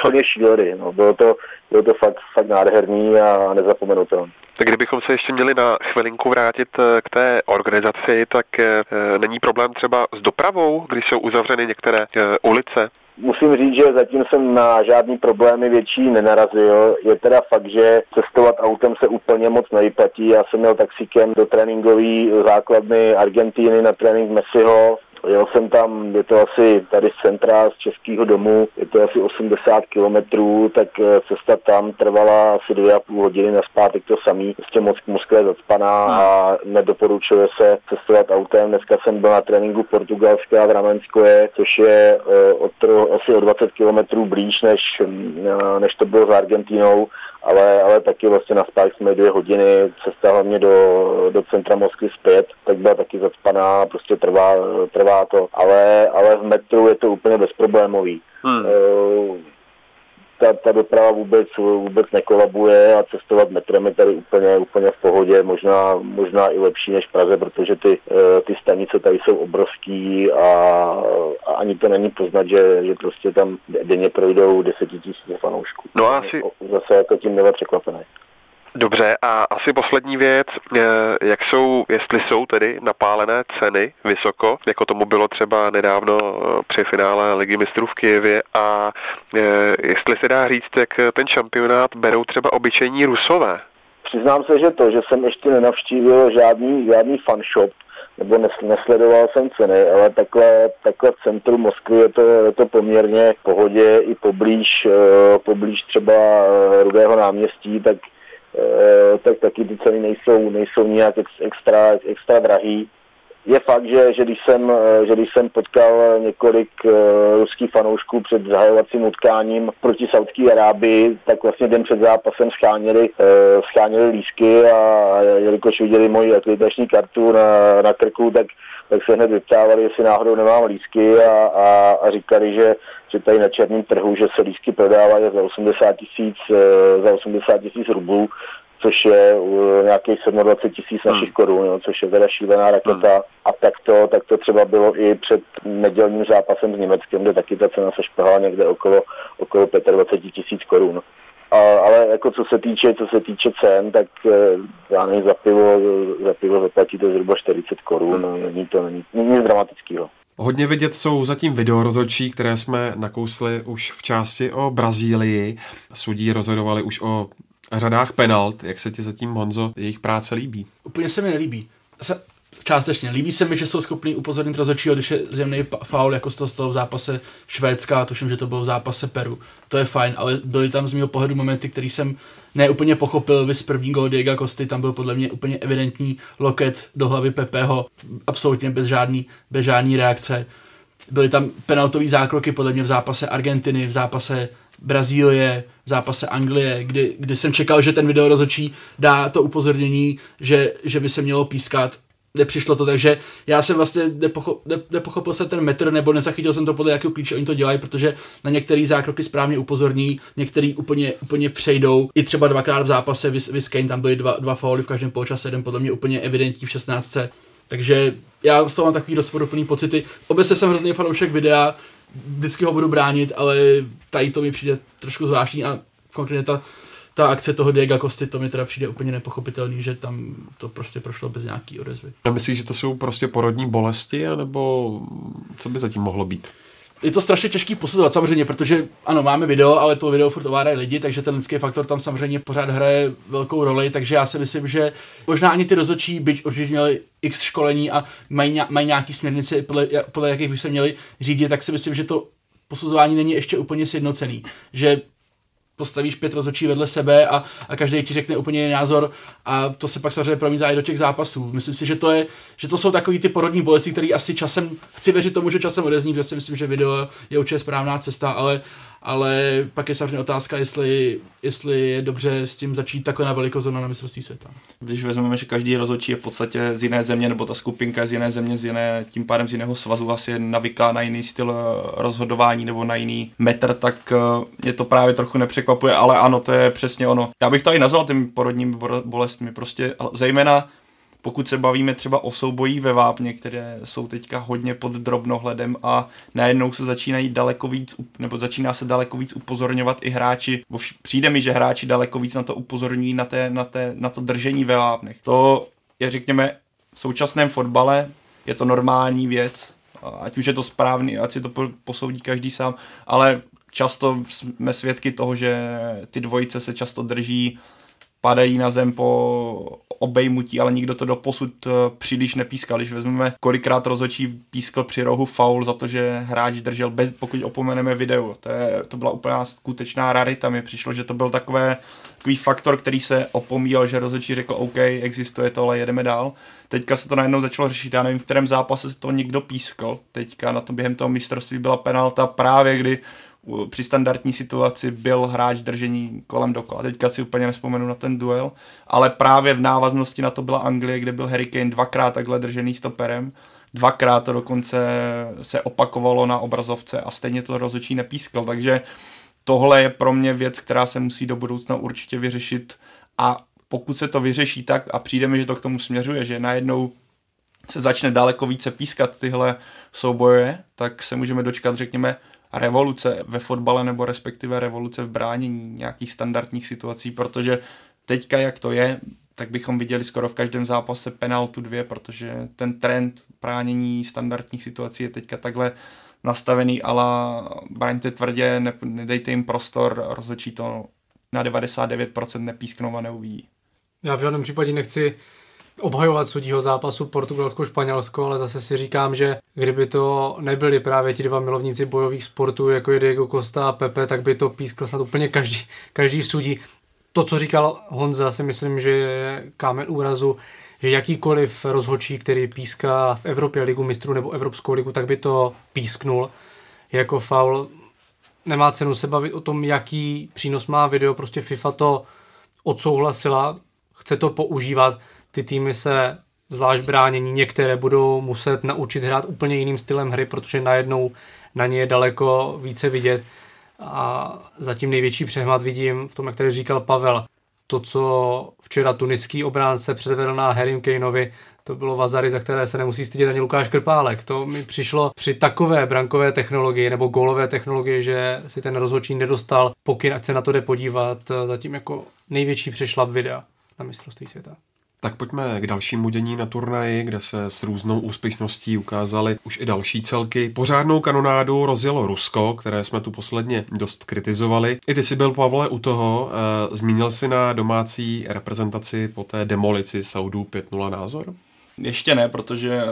úplně šílený. No. Bylo to, bylo to fakt, fakt nádherný a nezapomenutelný. Tak kdybychom se ještě měli na chvilinku vrátit eh, k té organizaci, tak e, není problém třeba s dopravou, když jsou uzavřeny některé ulice? Musím říct, že zatím jsem na žádný problémy větší nenarazil. Je teda fakt, že cestovat autem se úplně moc nevyplatí. Já jsem měl taxíkem do tréninkové základny Argentíny na trénink Messiho Jel jsem tam, je to asi tady z centra, z Českého domu, je to asi 80 kilometrů, tak eh, cesta tam trvala asi dvě a půl hodiny na zpátek to samý. Prostě moc Moskva je zacpaná a nedoporučuje se cestovat autem. Dneska jsem byl na tréninku Portugalska v Ramenskoje, což je eh, od, asi o 20 kilometrů blíž, než, eh, než to bylo s Argentínou ale, ale taky vlastně na spák jsme dvě hodiny, cesta hlavně do, do centra Moskvy zpět, tak byla taky zacpaná, prostě trvá, trvá to, ale, ale v metru je to úplně bezproblémový. Hmm. Uh, ta, ta doprava vůbec, vůbec nekolabuje a cestovat metrem je tady úplně, úplně v pohodě, možná, možná i lepší než v Praze, protože ty, eh, ty stanice tady jsou obrovský a, a ani to není poznat, že, že prostě tam denně projdou desetitisíce fanoušků. No a asi... Zase jako tím nebyl překvapený. Dobře, a asi poslední věc, eh, jak jsou, jestli jsou tedy napálené ceny vysoko, jako tomu bylo třeba nedávno eh, při finále Ligy mistrů v Kijevě a eh, jestli se dá říct, jak ten šampionát berou třeba obyčejní rusové? Přiznám se, že to, že jsem ještě nenavštívil žádný, žádný fanshop, nebo nesledoval jsem ceny, ale takhle, takhle v centru Moskvy je to, je to poměrně v pohodě i poblíž, poblíž třeba Rudého náměstí, tak tak taky ty ceny nejsou, nejsou nějak extra, extra drahý. Je fakt, že, že, když jsem, eh, že když jsem potkal několik uh, ruských fanoušků před zahajovacím utkáním proti Saudské Arábii, tak vlastně den před zápasem scháněli, uh, scháněli lísky a jelikož viděli moji akreditační kartu na, na krku, tak tak se hned vyptávali, jestli náhodou nemám lísky a, a, a říkali, že, že tady na černém trhu, že se lísky prodávají za 80 tisíc eh, za 80 tisíc rublů, což je uh, nějakých 27 tisíc našich hmm. korun, jo, což je teda šílená raketa. Hmm. A tak to, tak to třeba bylo i před nedělním zápasem s Německem, kde taky ta cena se šplhala někde okolo, okolo 25 tisíc korun. A, ale jako co se týče, co se týče cen, tak eh, já nevím, za pivo, za pivo zaplatíte zhruba 40 korun, hmm. není to není, není nic dramatického. Hodně vidět jsou zatím videorozhodčí, které jsme nakousli už v části o Brazílii. Sudí rozhodovali už o řadách penalt. Jak se ti zatím, Honzo, jejich práce líbí? Úplně se mi nelíbí. Se, částečně. Líbí se mi, že jsou schopni upozornit rozhodčího, když je zemný faul, jako z toho, z toho v zápase Švédska, tuším, že to bylo v zápase Peru. To je fajn, ale byly tam z mého pohledu momenty, který jsem neúplně pochopil. Vy z první gol Diego Kosty, tam byl podle mě úplně evidentní loket do hlavy Pepeho, absolutně bez žádný, bez žádný reakce. Byly tam penaltové zákroky podle mě v zápase Argentiny, v zápase Brazílie, v zápase Anglie, kdy, kdy jsem čekal, že ten video rozhodčí dá to upozornění, že, že by se mělo pískat nepřišlo to, takže já jsem vlastně nepochopil, ne, nepochopil jsem ten metr, nebo nezachytil jsem to podle jakého klíče oni to dělají, protože na některé zákroky správně upozorní, některý úplně, úplně přejdou. I třeba dvakrát v zápase Vis, tam byly dva, dva fauly v každém poločase, jeden podle mě úplně evidentní v 16. Takže já z toho mám takový rozporuplný pocity. Obecně jsem hrozný fanoušek videa, vždycky ho budu bránit, ale tady to mi přijde trošku zvláštní a konkrétně ta ta akce toho Diego Kosty, to mi teda přijde úplně nepochopitelný, že tam to prostě prošlo bez nějaký odezvy. A myslíš, že to jsou prostě porodní bolesti, anebo co by zatím mohlo být? Je to strašně těžký posuzovat samozřejmě, protože ano, máme video, ale to video furt ovládají lidi, takže ten lidský faktor tam samozřejmě pořád hraje velkou roli, takže já si myslím, že možná ani ty rozhodčí, byť určitě měli x školení a mají, mají nějaký směrnice, podle, podle jakých by se měli řídit, tak si myslím, že to posuzování není ještě úplně sjednocený. Že postavíš pět rozhodčí vedle sebe a, a každý ti řekne úplně jiný názor a to se pak samozřejmě promítá i do těch zápasů. Myslím si, že to, je, že to jsou takový ty porodní bolesti, které asi časem, chci věřit tomu, že časem odezní, protože si myslím, že video je určitě správná cesta, ale ale pak je samozřejmě otázka, jestli, jestli je dobře s tím začít takhle na velikou zónu na mistrovství světa. Když vezmeme, že každý rozhodčí je v podstatě z jiné země, nebo ta skupinka je z jiné země, z jiné, tím pádem z jiného svazu asi je navyklá na jiný styl eh, rozhodování nebo na jiný metr, tak eh, mě to právě trochu nepřekvapuje, ale ano, to je přesně ono. Já bych to i nazval těmi porodními bolestmi, prostě zejména pokud se bavíme třeba o soubojích ve vápně, které jsou teďka hodně pod drobnohledem a najednou se začínají daleko víc, nebo začíná se daleko víc upozorňovat i hráči, přijde mi, že hráči daleko víc na to upozorňují na, té, na, té, na to držení ve vápnech. To je, řekněme, v současném fotbale je to normální věc, ať už je to správný, ať si to posoudí každý sám, ale často jsme svědky toho, že ty dvojice se často drží padají na zem po obejmutí, ale nikdo to do posud eh, příliš nepískal. Když vezmeme, kolikrát rozhodčí pískal při rohu faul za to, že hráč držel bez, pokud opomeneme video. To, je, to byla úplná skutečná rarita. Mi přišlo, že to byl takové, takový faktor, který se opomíjel, že rozhodčí řekl, OK, existuje to, ale jedeme dál. Teďka se to najednou začalo řešit, já nevím, v kterém zápase se to někdo pískal. Teďka na tom během toho mistrovství byla penalta právě, kdy při standardní situaci byl hráč držení kolem dokola. Teďka si úplně nespomenu na ten duel, ale právě v návaznosti na to byla Anglie, kde byl Harry Kane dvakrát takhle držený stoperem. Dvakrát to dokonce se opakovalo na obrazovce a stejně to rozhodčí nepískal, takže tohle je pro mě věc, která se musí do budoucna určitě vyřešit a pokud se to vyřeší tak a přijde mi, že to k tomu směřuje, že najednou se začne daleko více pískat tyhle souboje, tak se můžeme dočkat, řekněme, revoluce ve fotbale nebo respektive revoluce v bránění nějakých standardních situací, protože teďka, jak to je, tak bychom viděli skoro v každém zápase penaltu dvě, protože ten trend bránění standardních situací je teďka takhle nastavený, ale braňte tvrdě, ne, nedejte jim prostor, rozhodčí to na 99% nepísknou a neuvidí. Já v žádném případě nechci obhajovat sudího zápasu Portugalsko-Španělsko, ale zase si říkám, že kdyby to nebyli právě ti dva milovníci bojových sportů, jako je Diego Costa a Pepe, tak by to pískl snad úplně každý, každý sudí. To, co říkal Honza, si myslím, že je kámen úrazu, že jakýkoliv rozhodčí, který píská v Evropě ligu mistrů nebo Evropskou ligu, tak by to písknul jako faul. Nemá cenu se bavit o tom, jaký přínos má video, prostě FIFA to odsouhlasila, chce to používat, ty týmy se zvlášť bránění, některé budou muset naučit hrát úplně jiným stylem hry, protože najednou na ně je daleko více vidět. A zatím největší přehmat vidím v tom, jak tady říkal Pavel, to, co včera tuniský obránce předvedl na Harry Kaneovi, to bylo Vazary, za které se nemusí stydět ani Lukáš Krpálek. To mi přišlo při takové brankové technologii nebo gólové technologii, že si ten rozhodčí nedostal pokyn, ať se na to jde podívat, zatím jako největší přešlap videa na mistrovství světa. Tak pojďme k dalšímu dění na turnaji, kde se s různou úspěšností ukázaly už i další celky. Pořádnou kanonádu rozjelo Rusko, které jsme tu posledně dost kritizovali. I ty jsi byl, Pavle, u toho. E, zmínil si na domácí reprezentaci po té demolici Saudů 5-0 názor? Ještě ne, protože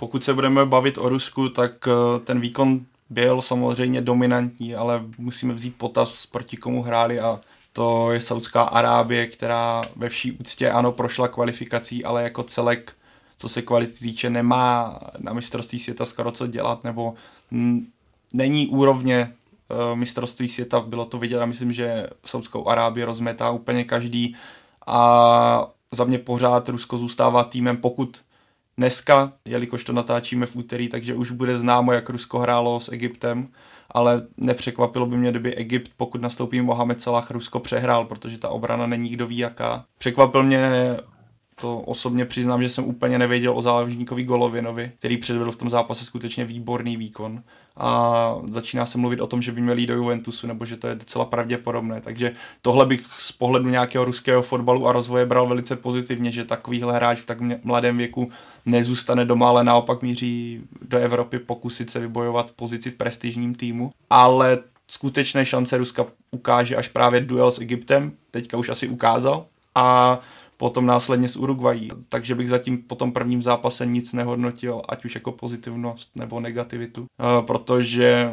pokud se budeme bavit o Rusku, tak eh, ten výkon byl samozřejmě dominantní, ale musíme vzít potaz, proti komu hráli a to je Saudská Arábie, která ve vší úctě ano prošla kvalifikací, ale jako celek, co se kvality týče, nemá na mistrovství světa skoro co dělat, nebo není úrovně uh, mistrovství světa, bylo to vidět a myslím, že Saudskou Arábii rozmetá úplně každý a za mě pořád Rusko zůstává týmem, pokud dneska, jelikož to natáčíme v úterý, takže už bude známo, jak Rusko hrálo s Egyptem, ale nepřekvapilo by mě, kdyby Egypt, pokud nastoupí Mohamed Salah, Rusko přehrál, protože ta obrana není kdo ví jaká. Překvapil mě to osobně přiznám, že jsem úplně nevěděl o záložníkovi Golovinovi, který předvedl v tom zápase skutečně výborný výkon a začíná se mluvit o tom, že by měli do Juventusu, nebo že to je docela pravděpodobné. Takže tohle bych z pohledu nějakého ruského fotbalu a rozvoje bral velice pozitivně, že takovýhle hráč v tak mladém věku nezůstane doma, ale naopak míří do Evropy pokusit se vybojovat pozici v prestižním týmu. Ale skutečné šance Ruska ukáže až právě duel s Egyptem, teďka už asi ukázal. A potom následně s Uruguají. Takže bych zatím po tom prvním zápase nic nehodnotil, ať už jako pozitivnost nebo negativitu, eh, protože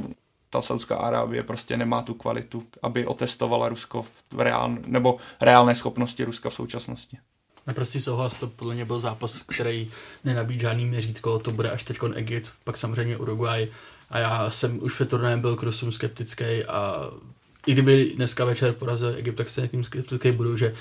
ta Saudská Arábie prostě nemá tu kvalitu, aby otestovala Rusko v reál, nebo reálné schopnosti Ruska v současnosti. Naprostý souhlas, to podle mě byl zápas, který nenabíjí žádný měřítko, to bude až teď Egypt, pak samozřejmě Uruguay a já jsem už před turnajem byl k Rusům skeptický a i kdyby dneska večer porazil Egypt, tak se tím skeptický budu, že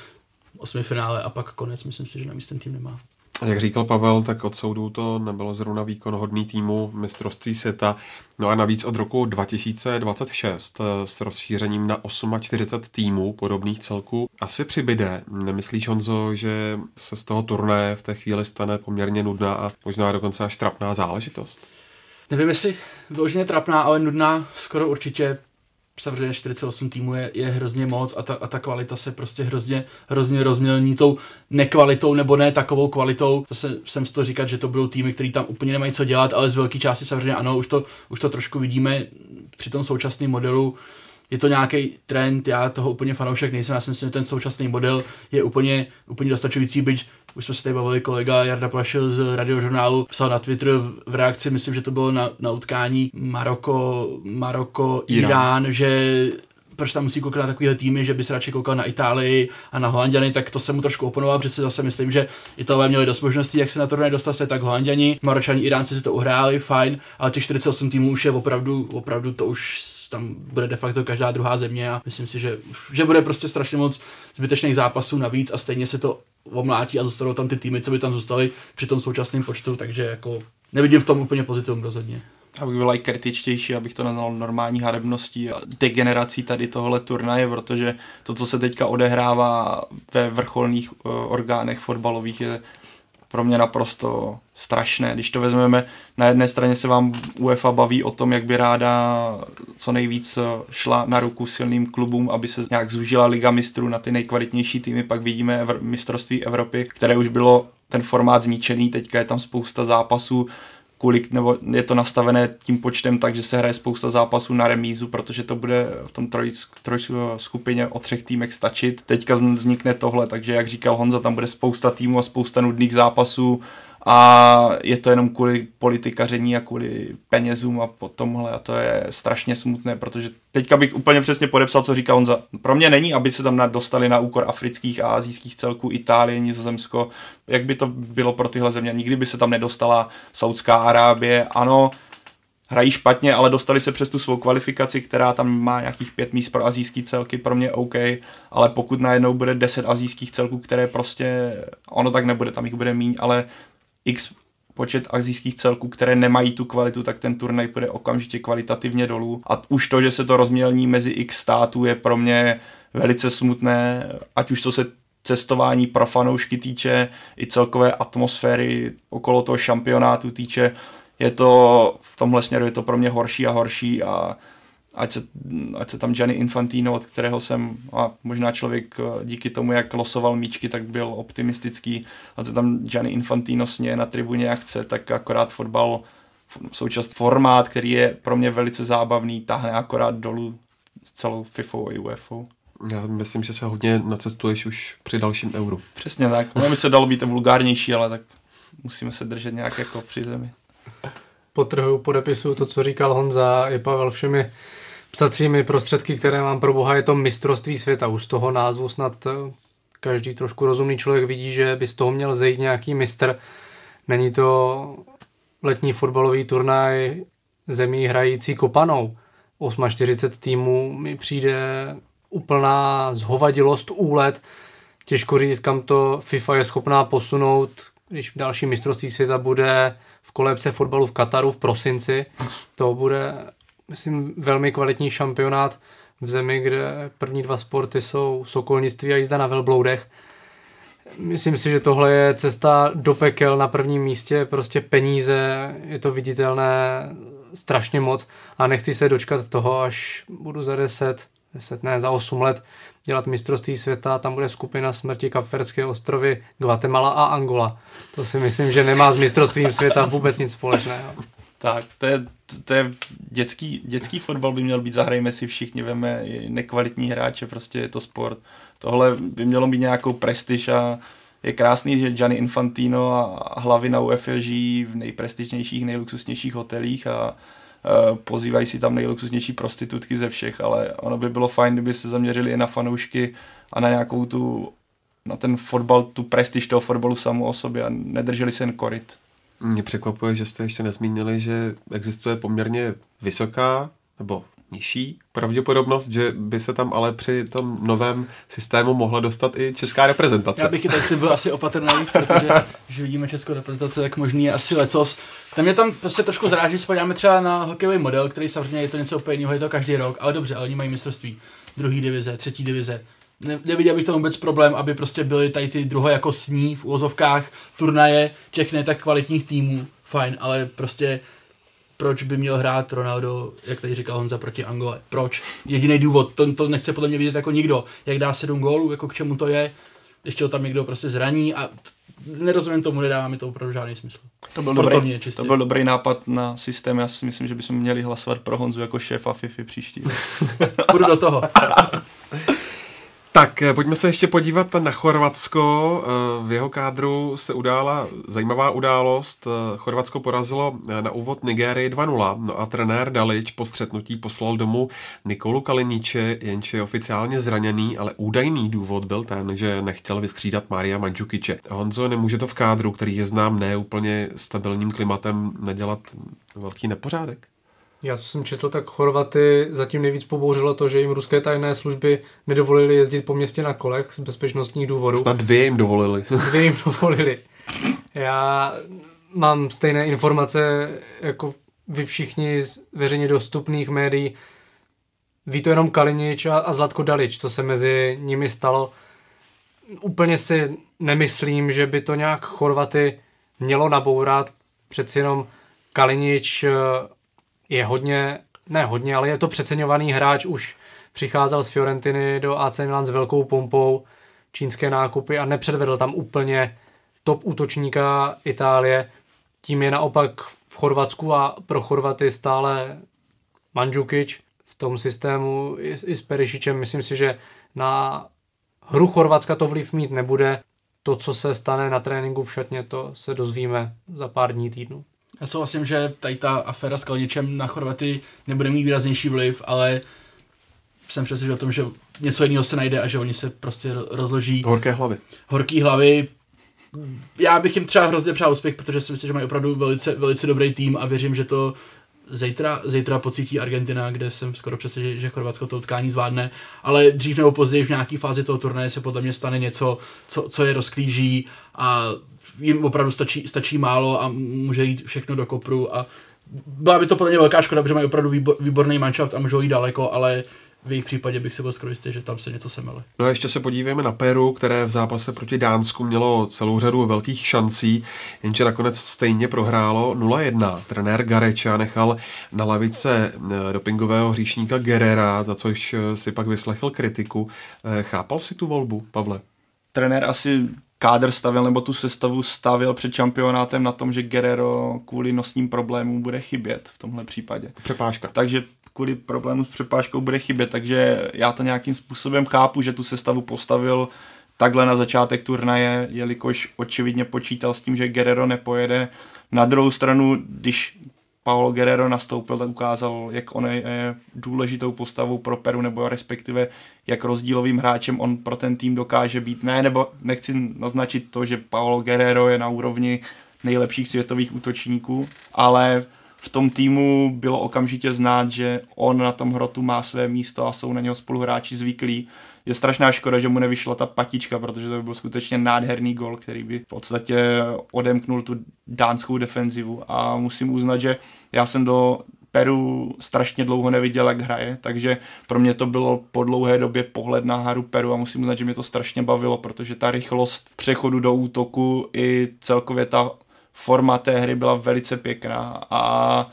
osmi finále a pak konec. Myslím si, že navíc ten tým nemá. Jak říkal Pavel, tak od soudu to nebylo zrovna výkon hodný týmu mistrovství světa. No a navíc od roku 2026 eh, s rozšířením na 48 týmů podobných celků asi přibyde. Nemyslíš, Honzo, že se z toho turné v té chvíli stane poměrně nudná a možná dokonce až trapná záležitost? Nevím, jestli vyloženě trapná, ale nudná skoro určitě, samozřejmě 48 týmů je, je hrozně moc a ta, a ta kvalita se prostě hrozně, hrozně rozmělní tou nekvalitou nebo ne takovou kvalitou. To se, jsem z toho říkat, že to budou týmy, které tam úplně nemají co dělat, ale z velké části samozřejmě ano, už to, už to trošku vidíme při tom současném modelu. Je to nějaký trend, já toho úplně fanoušek nejsem, já si myslím, že ten současný model je úplně, úplně dostačující, byť už jsme se tady bavili, kolega Jarda Plašil z radiožurnálu psal na Twitter v reakci, myslím, že to bylo na, na utkání Maroko, Maroko, Irán, Irán že proč tam musí koukat na takovýhle týmy, že by se radši koukal na Itálii a na Holanděny, tak to se mu trošku oponoval, protože zase myslím, že Italové měli dost možností, jak se na to dostat se, tak Holanděni, Maročani, Iránci si to uhráli, fajn, ale těch 48 týmů už je opravdu, opravdu to už tam bude de facto každá druhá země a myslím si, že, že bude prostě strašně moc zbytečných zápasů navíc a stejně se to omlátí a zůstanou tam ty týmy, co by tam zůstaly při tom současném počtu, takže jako nevidím v tom úplně pozitivum rozhodně. Abych byl i kritičtější, abych to nazval normální harebností a degenerací tady tohle turnaje, protože to, co se teďka odehrává ve vrcholných uh, orgánech fotbalových, je pro mě naprosto strašné. Když to vezmeme, na jedné straně se vám UEFA baví o tom, jak by ráda co nejvíc šla na ruku silným klubům, aby se nějak zúžila Liga mistrů na ty nejkvalitnější týmy, pak vidíme mistrovství Evropy, které už bylo ten formát zničený, teďka je tam spousta zápasů, kvůli, nebo je to nastavené tím počtem tak, že se hraje spousta zápasů na remízu, protože to bude v tom troj, troj skupině o třech týmech stačit. Teďka vznikne tohle, takže jak říkal Honza, tam bude spousta týmů a spousta nudných zápasů a je to jenom kvůli politikaření a kvůli penězům a po tomhle a to je strašně smutné, protože teďka bych úplně přesně podepsal, co říká Honza. Pro mě není, aby se tam dostali na úkor afrických a azijských celků Itálie, Nizozemsko, jak by to bylo pro tyhle země. Nikdy by se tam nedostala Saudská Arábie, ano, hrají špatně, ale dostali se přes tu svou kvalifikaci, která tam má nějakých pět míst pro azijský celky, pro mě OK, ale pokud najednou bude deset azijských celků, které prostě, ono tak nebude, tam jich bude míň, ale x počet azijských celků, které nemají tu kvalitu, tak ten turnaj půjde okamžitě kvalitativně dolů. A už to, že se to rozmělní mezi x států, je pro mě velice smutné, ať už to se cestování pro fanoušky týče, i celkové atmosféry okolo toho šampionátu týče. Je to v tomhle směru je to pro mě horší a horší a ať se, ať se tam Gianni Infantino, od kterého jsem, a možná člověk eh, díky tomu, jak losoval míčky, tak byl optimistický, ať se tam Gianni Infantino sně na tribuně jak chce, tak akorát fotbal součást formát, který je pro mě velice zábavný, tahne akorát dolů s celou FIFA a UEFA. Já myslím, že se hodně nacestuješ už při dalším euru. Přesně tak. No, by se dalo být vulgárnější, ale tak musíme se držet nějak jako při zemi. Potrhuju, podepisu to, co říkal Honza i Pavel všemi psacími prostředky, které mám pro boha, je to mistrovství světa. Už z toho názvu snad eh, každý trošku rozumný člověk vidí, že by z toho měl zejít nějaký mistr. Není to letní fotbalový turnaj zemí hrající kopanou. 48 týmů mi přijde úplná zhovadilost, úlet. Těžko říct, kam to FIFA je schopná posunout, když další mistrovství světa bude v kolébce fotbalu v Kataru v prosinci. To bude myslím, velmi kvalitní šampionát v zemi, kde první dva sporty jsou sokolnictví a jízda na velbloudech. Myslím si, že tohle je cesta do pekel na prvním místě, prostě peníze, je to viditelné strašně moc a nechci se dočkat toho, až budu za 10, 10 ne, za 8 let dělat mistrovství světa, tam bude skupina smrti Kapverské ostrovy, Guatemala a Angola. To si myslím, že nemá s mistrovstvím světa vůbec nic společného. Tak, to je, to je dětský, dětský fotbal by měl být, zahrajme si všichni, veme nekvalitní hráče, prostě je to sport. Tohle by mělo mít nějakou prestiž a je krásný, že Gianni Infantino a hlavy na UEFA žijí v nejprestižnějších, nejluxusnějších hotelích a pozývají si tam nejluxusnější prostitutky ze všech, ale ono by bylo fajn, kdyby se zaměřili i na fanoušky a na nějakou tu, na ten fotbal, tu prestiž toho fotbalu samou o sobě a nedrželi se jen koryt. Mě překvapuje, že jste ještě nezmínili, že existuje poměrně vysoká nebo nižší pravděpodobnost, že by se tam ale při tom novém systému mohla dostat i česká reprezentace. Já bych i tady byl asi opatrný, protože že vidíme českou reprezentaci, tak možný je asi lecos. Tam mě tam prostě trošku zráží, když podíváme třeba na hokejový model, který samozřejmě je to něco úplně jiného, je to každý rok, ale dobře, ale oni mají mistrovství druhý divize, třetí divize. Ne, neviděl bych to vůbec problém, aby prostě byly tady ty druho jako sní v úvozovkách turnaje těch ne tak kvalitních týmů, fajn, ale prostě proč by měl hrát Ronaldo, jak tady říkal Honza, proti Angole. Proč? Jediný důvod, to, to nechce podle mě vidět jako nikdo. Jak dá sedm gólů, jako k čemu to je, ještě ho tam někdo prostě zraní a nerozumím tomu, nedává mi to opravdu žádný smysl. To byl, dobrý, čistě. to byl dobrý nápad na systém, já si myslím, že bychom měli hlasovat pro Honzu jako šéfa FIFA příští. Půjdu do toho. Tak, eh, pojďme se ještě podívat na Chorvatsko. Eh, v jeho kádru se udála zajímavá událost. Eh, Chorvatsko porazilo na úvod Nigérii 2-0. No a trenér Dalič po střetnutí poslal domů Nikolu Kaliniče, jenž je oficiálně zraněný, ale údajný důvod byl ten, že nechtěl vystřídat Mária Mandžukiče. Honzo, nemůže to v kádru, který je znám ne úplně stabilním klimatem, nedělat velký nepořádek? Já jsem četl, tak Chorvaty zatím nejvíc pobouřilo to, že jim ruské tajné služby nedovolili jezdit po městě na kolech z bezpečnostních důvodů. Snad dvě jim dovolili. Dvě jim dovolili. Já mám stejné informace jako vy všichni z veřejně dostupných médií. Ví to jenom Kalinič a, a Zlatko Dalič, co se mezi nimi stalo. Úplně si nemyslím, že by to nějak Chorvaty mělo nabourat. Přeci jenom Kalinič je hodně, ne hodně, ale je to přeceňovaný hráč, už přicházel z Fiorentiny do AC Milan s velkou pompou, čínské nákupy a nepředvedl tam úplně top útočníka Itálie. Tím je naopak v Chorvatsku a pro Chorvaty stále Mandžukič v tom systému i, s Perišičem. Myslím si, že na hru Chorvatska to vliv mít nebude. To, co se stane na tréninku v šatně, to se dozvíme za pár dní týdnu. Já souhlasím, že tady ta aféra s Kalničem na Chorvaty nebude mít výraznější vliv, ale jsem přesvědčen o tom, že něco jiného se najde a že oni se prostě rozloží. Horké hlavy. Horké hlavy. Já bych jim třeba hrozně přál úspěch, protože si myslím, že mají opravdu velice, velice dobrý tým a věřím, že to zítra, zítra pocítí Argentina, kde jsem skoro přesvědčen, že Chorvatsko to utkání zvládne, ale dřív nebo později v nějaké fázi toho turnaje se podle mě stane něco, co, co je rozklíží a jim opravdu stačí, stačí málo a může jít všechno do kopru a byla by to podle mě velká škoda, protože mají opravdu výbor, výborný manšaft a můžou jít daleko, ale v jejich případě bych si byl skoro jistý, že tam se něco semele. No a ještě se podívejme na Peru, které v zápase proti Dánsku mělo celou řadu velkých šancí, jenže nakonec stejně prohrálo 0-1. Trenér Gareča nechal na lavice eh, dopingového hříšníka Gerera, za což eh, si pak vyslechl kritiku. Eh, chápal si tu volbu, Pavle? Trenér asi kádr stavil, nebo tu sestavu stavil před šampionátem na tom, že Guerrero kvůli nosním problémům bude chybět v tomhle případě. Přepážka. Takže kvůli problému s přepážkou bude chybět, takže já to nějakým způsobem chápu, že tu sestavu postavil takhle na začátek turnaje, jelikož očividně počítal s tím, že Guerrero nepojede. Na druhou stranu, když Paolo Guerrero nastoupil, tak ukázal, jak on je důležitou postavou pro Peru, nebo respektive jak rozdílovým hráčem on pro ten tým dokáže být. Ne, nebo nechci naznačit to, že Paolo Guerrero je na úrovni nejlepších světových útočníků, ale v tom týmu bylo okamžitě znát, že on na tom hrotu má své místo a jsou na něho spoluhráči zvyklí. Je strašná škoda, že mu nevyšla ta patička, protože to by byl skutečně nádherný gol, který by v podstatě odemknul tu dánskou defenzivu a musím uznat, že já jsem do Peru strašně dlouho neviděl, jak hraje, takže pro mě to bylo po dlouhé době pohled na hru Peru a musím uznat, že mě to strašně bavilo, protože ta rychlost přechodu do útoku i celkově ta forma té hry byla velice pěkná a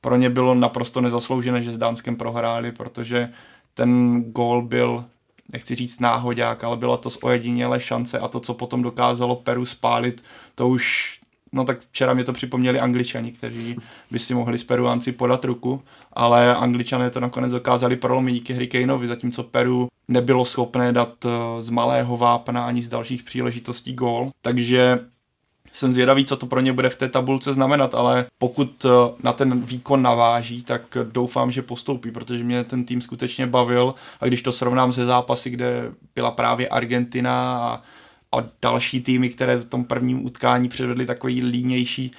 pro ně bylo naprosto nezasloužené, že s Dánskem prohráli, protože ten gól byl nechci říct náhodák, ale byla to z ojedinělé šance a to, co potom dokázalo Peru spálit, to už No tak včera mě to připomněli angličani, kteří by si mohli s Peruánci podat ruku, ale angličané to nakonec dokázali prolomit díky Hurricaneovi, zatímco Peru nebylo schopné dát eh, z malého vápna ani z dalších příležitostí gól. Takže jsem zvědavý, co to pro ně bude v té tabulce znamenat, ale pokud eh, na ten výkon naváží, tak doufám, že postoupí, protože mě ten tým skutečně bavil. A když to srovnám se zápasy, kde byla právě Argentina a a další týmy, které v tom prvním utkání předvedly takový línější,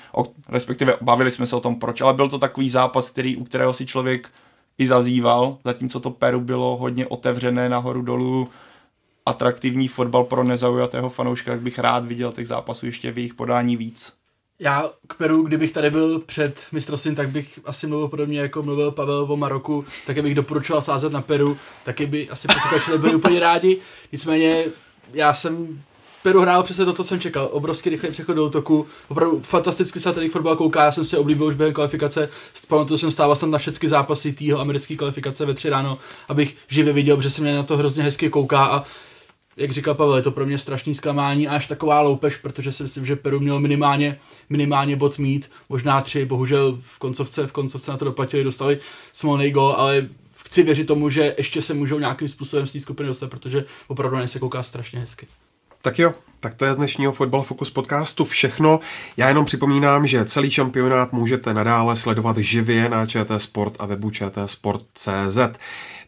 respektive bavili jsme se o tom proč, ale byl to takový zápas, který, u kterého si člověk i zazýval, zatímco to Peru bylo hodně otevřené nahoru dolů, atraktivní fotbal pro nezaujatého fanouška, tak bych rád viděl těch zápasů ještě v jejich podání víc. Já k Peru, kdybych tady byl před mistrovstvím, tak bych asi mluvil podobně jako mluvil Pavel o Maroku, taky bych doporučoval sázet na Peru, taky by asi posluchači byli úplně rádi. Nicméně já jsem Peru hrál přesně to, co jsem čekal. Obrovský rychlý přechod do útoku. Opravdu fantasticky se tady fotbal kouká. Já jsem si oblíbil už během kvalifikace. Pamatuju jsem stával jsem na všechny zápasy týho americké kvalifikace ve tři ráno, abych živě viděl, protože se mě na to hrozně hezky kouká a jak říkal Pavel, je to pro mě strašný zklamání a až taková loupež, protože si myslím, že Peru měl minimálně, minimálně bod mít, možná tři, bohužel v koncovce, v koncovce na to doplatili, dostali smolný gol, ale chci věřit tomu, že ještě se můžou nějakým způsobem z té skupiny dostat, protože opravdu se kouká strašně hezky. Tak jo, tak to je z dnešního Football Focus podcastu všechno. Já jenom připomínám, že celý šampionát můžete nadále sledovat živě na ČT Sport a webu čtsport.cz.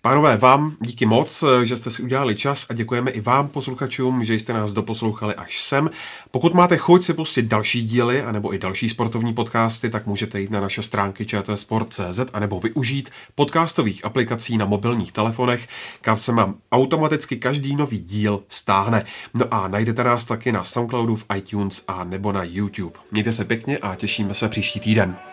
Pánové, vám díky moc, že jste si udělali čas a děkujeme i vám, posluchačům, že jste nás doposlouchali až sem. Pokud máte chuť si pustit další díly anebo i další sportovní podcasty, tak můžete jít na naše stránky čtsport.cz anebo využít podcastových aplikací na mobilních telefonech, kam se vám automaticky každý nový díl stáhne. No a najdete nás taky na Soundcloudu, v iTunes a nebo na YouTube. Mějte se pěkně a těšíme se příští týden.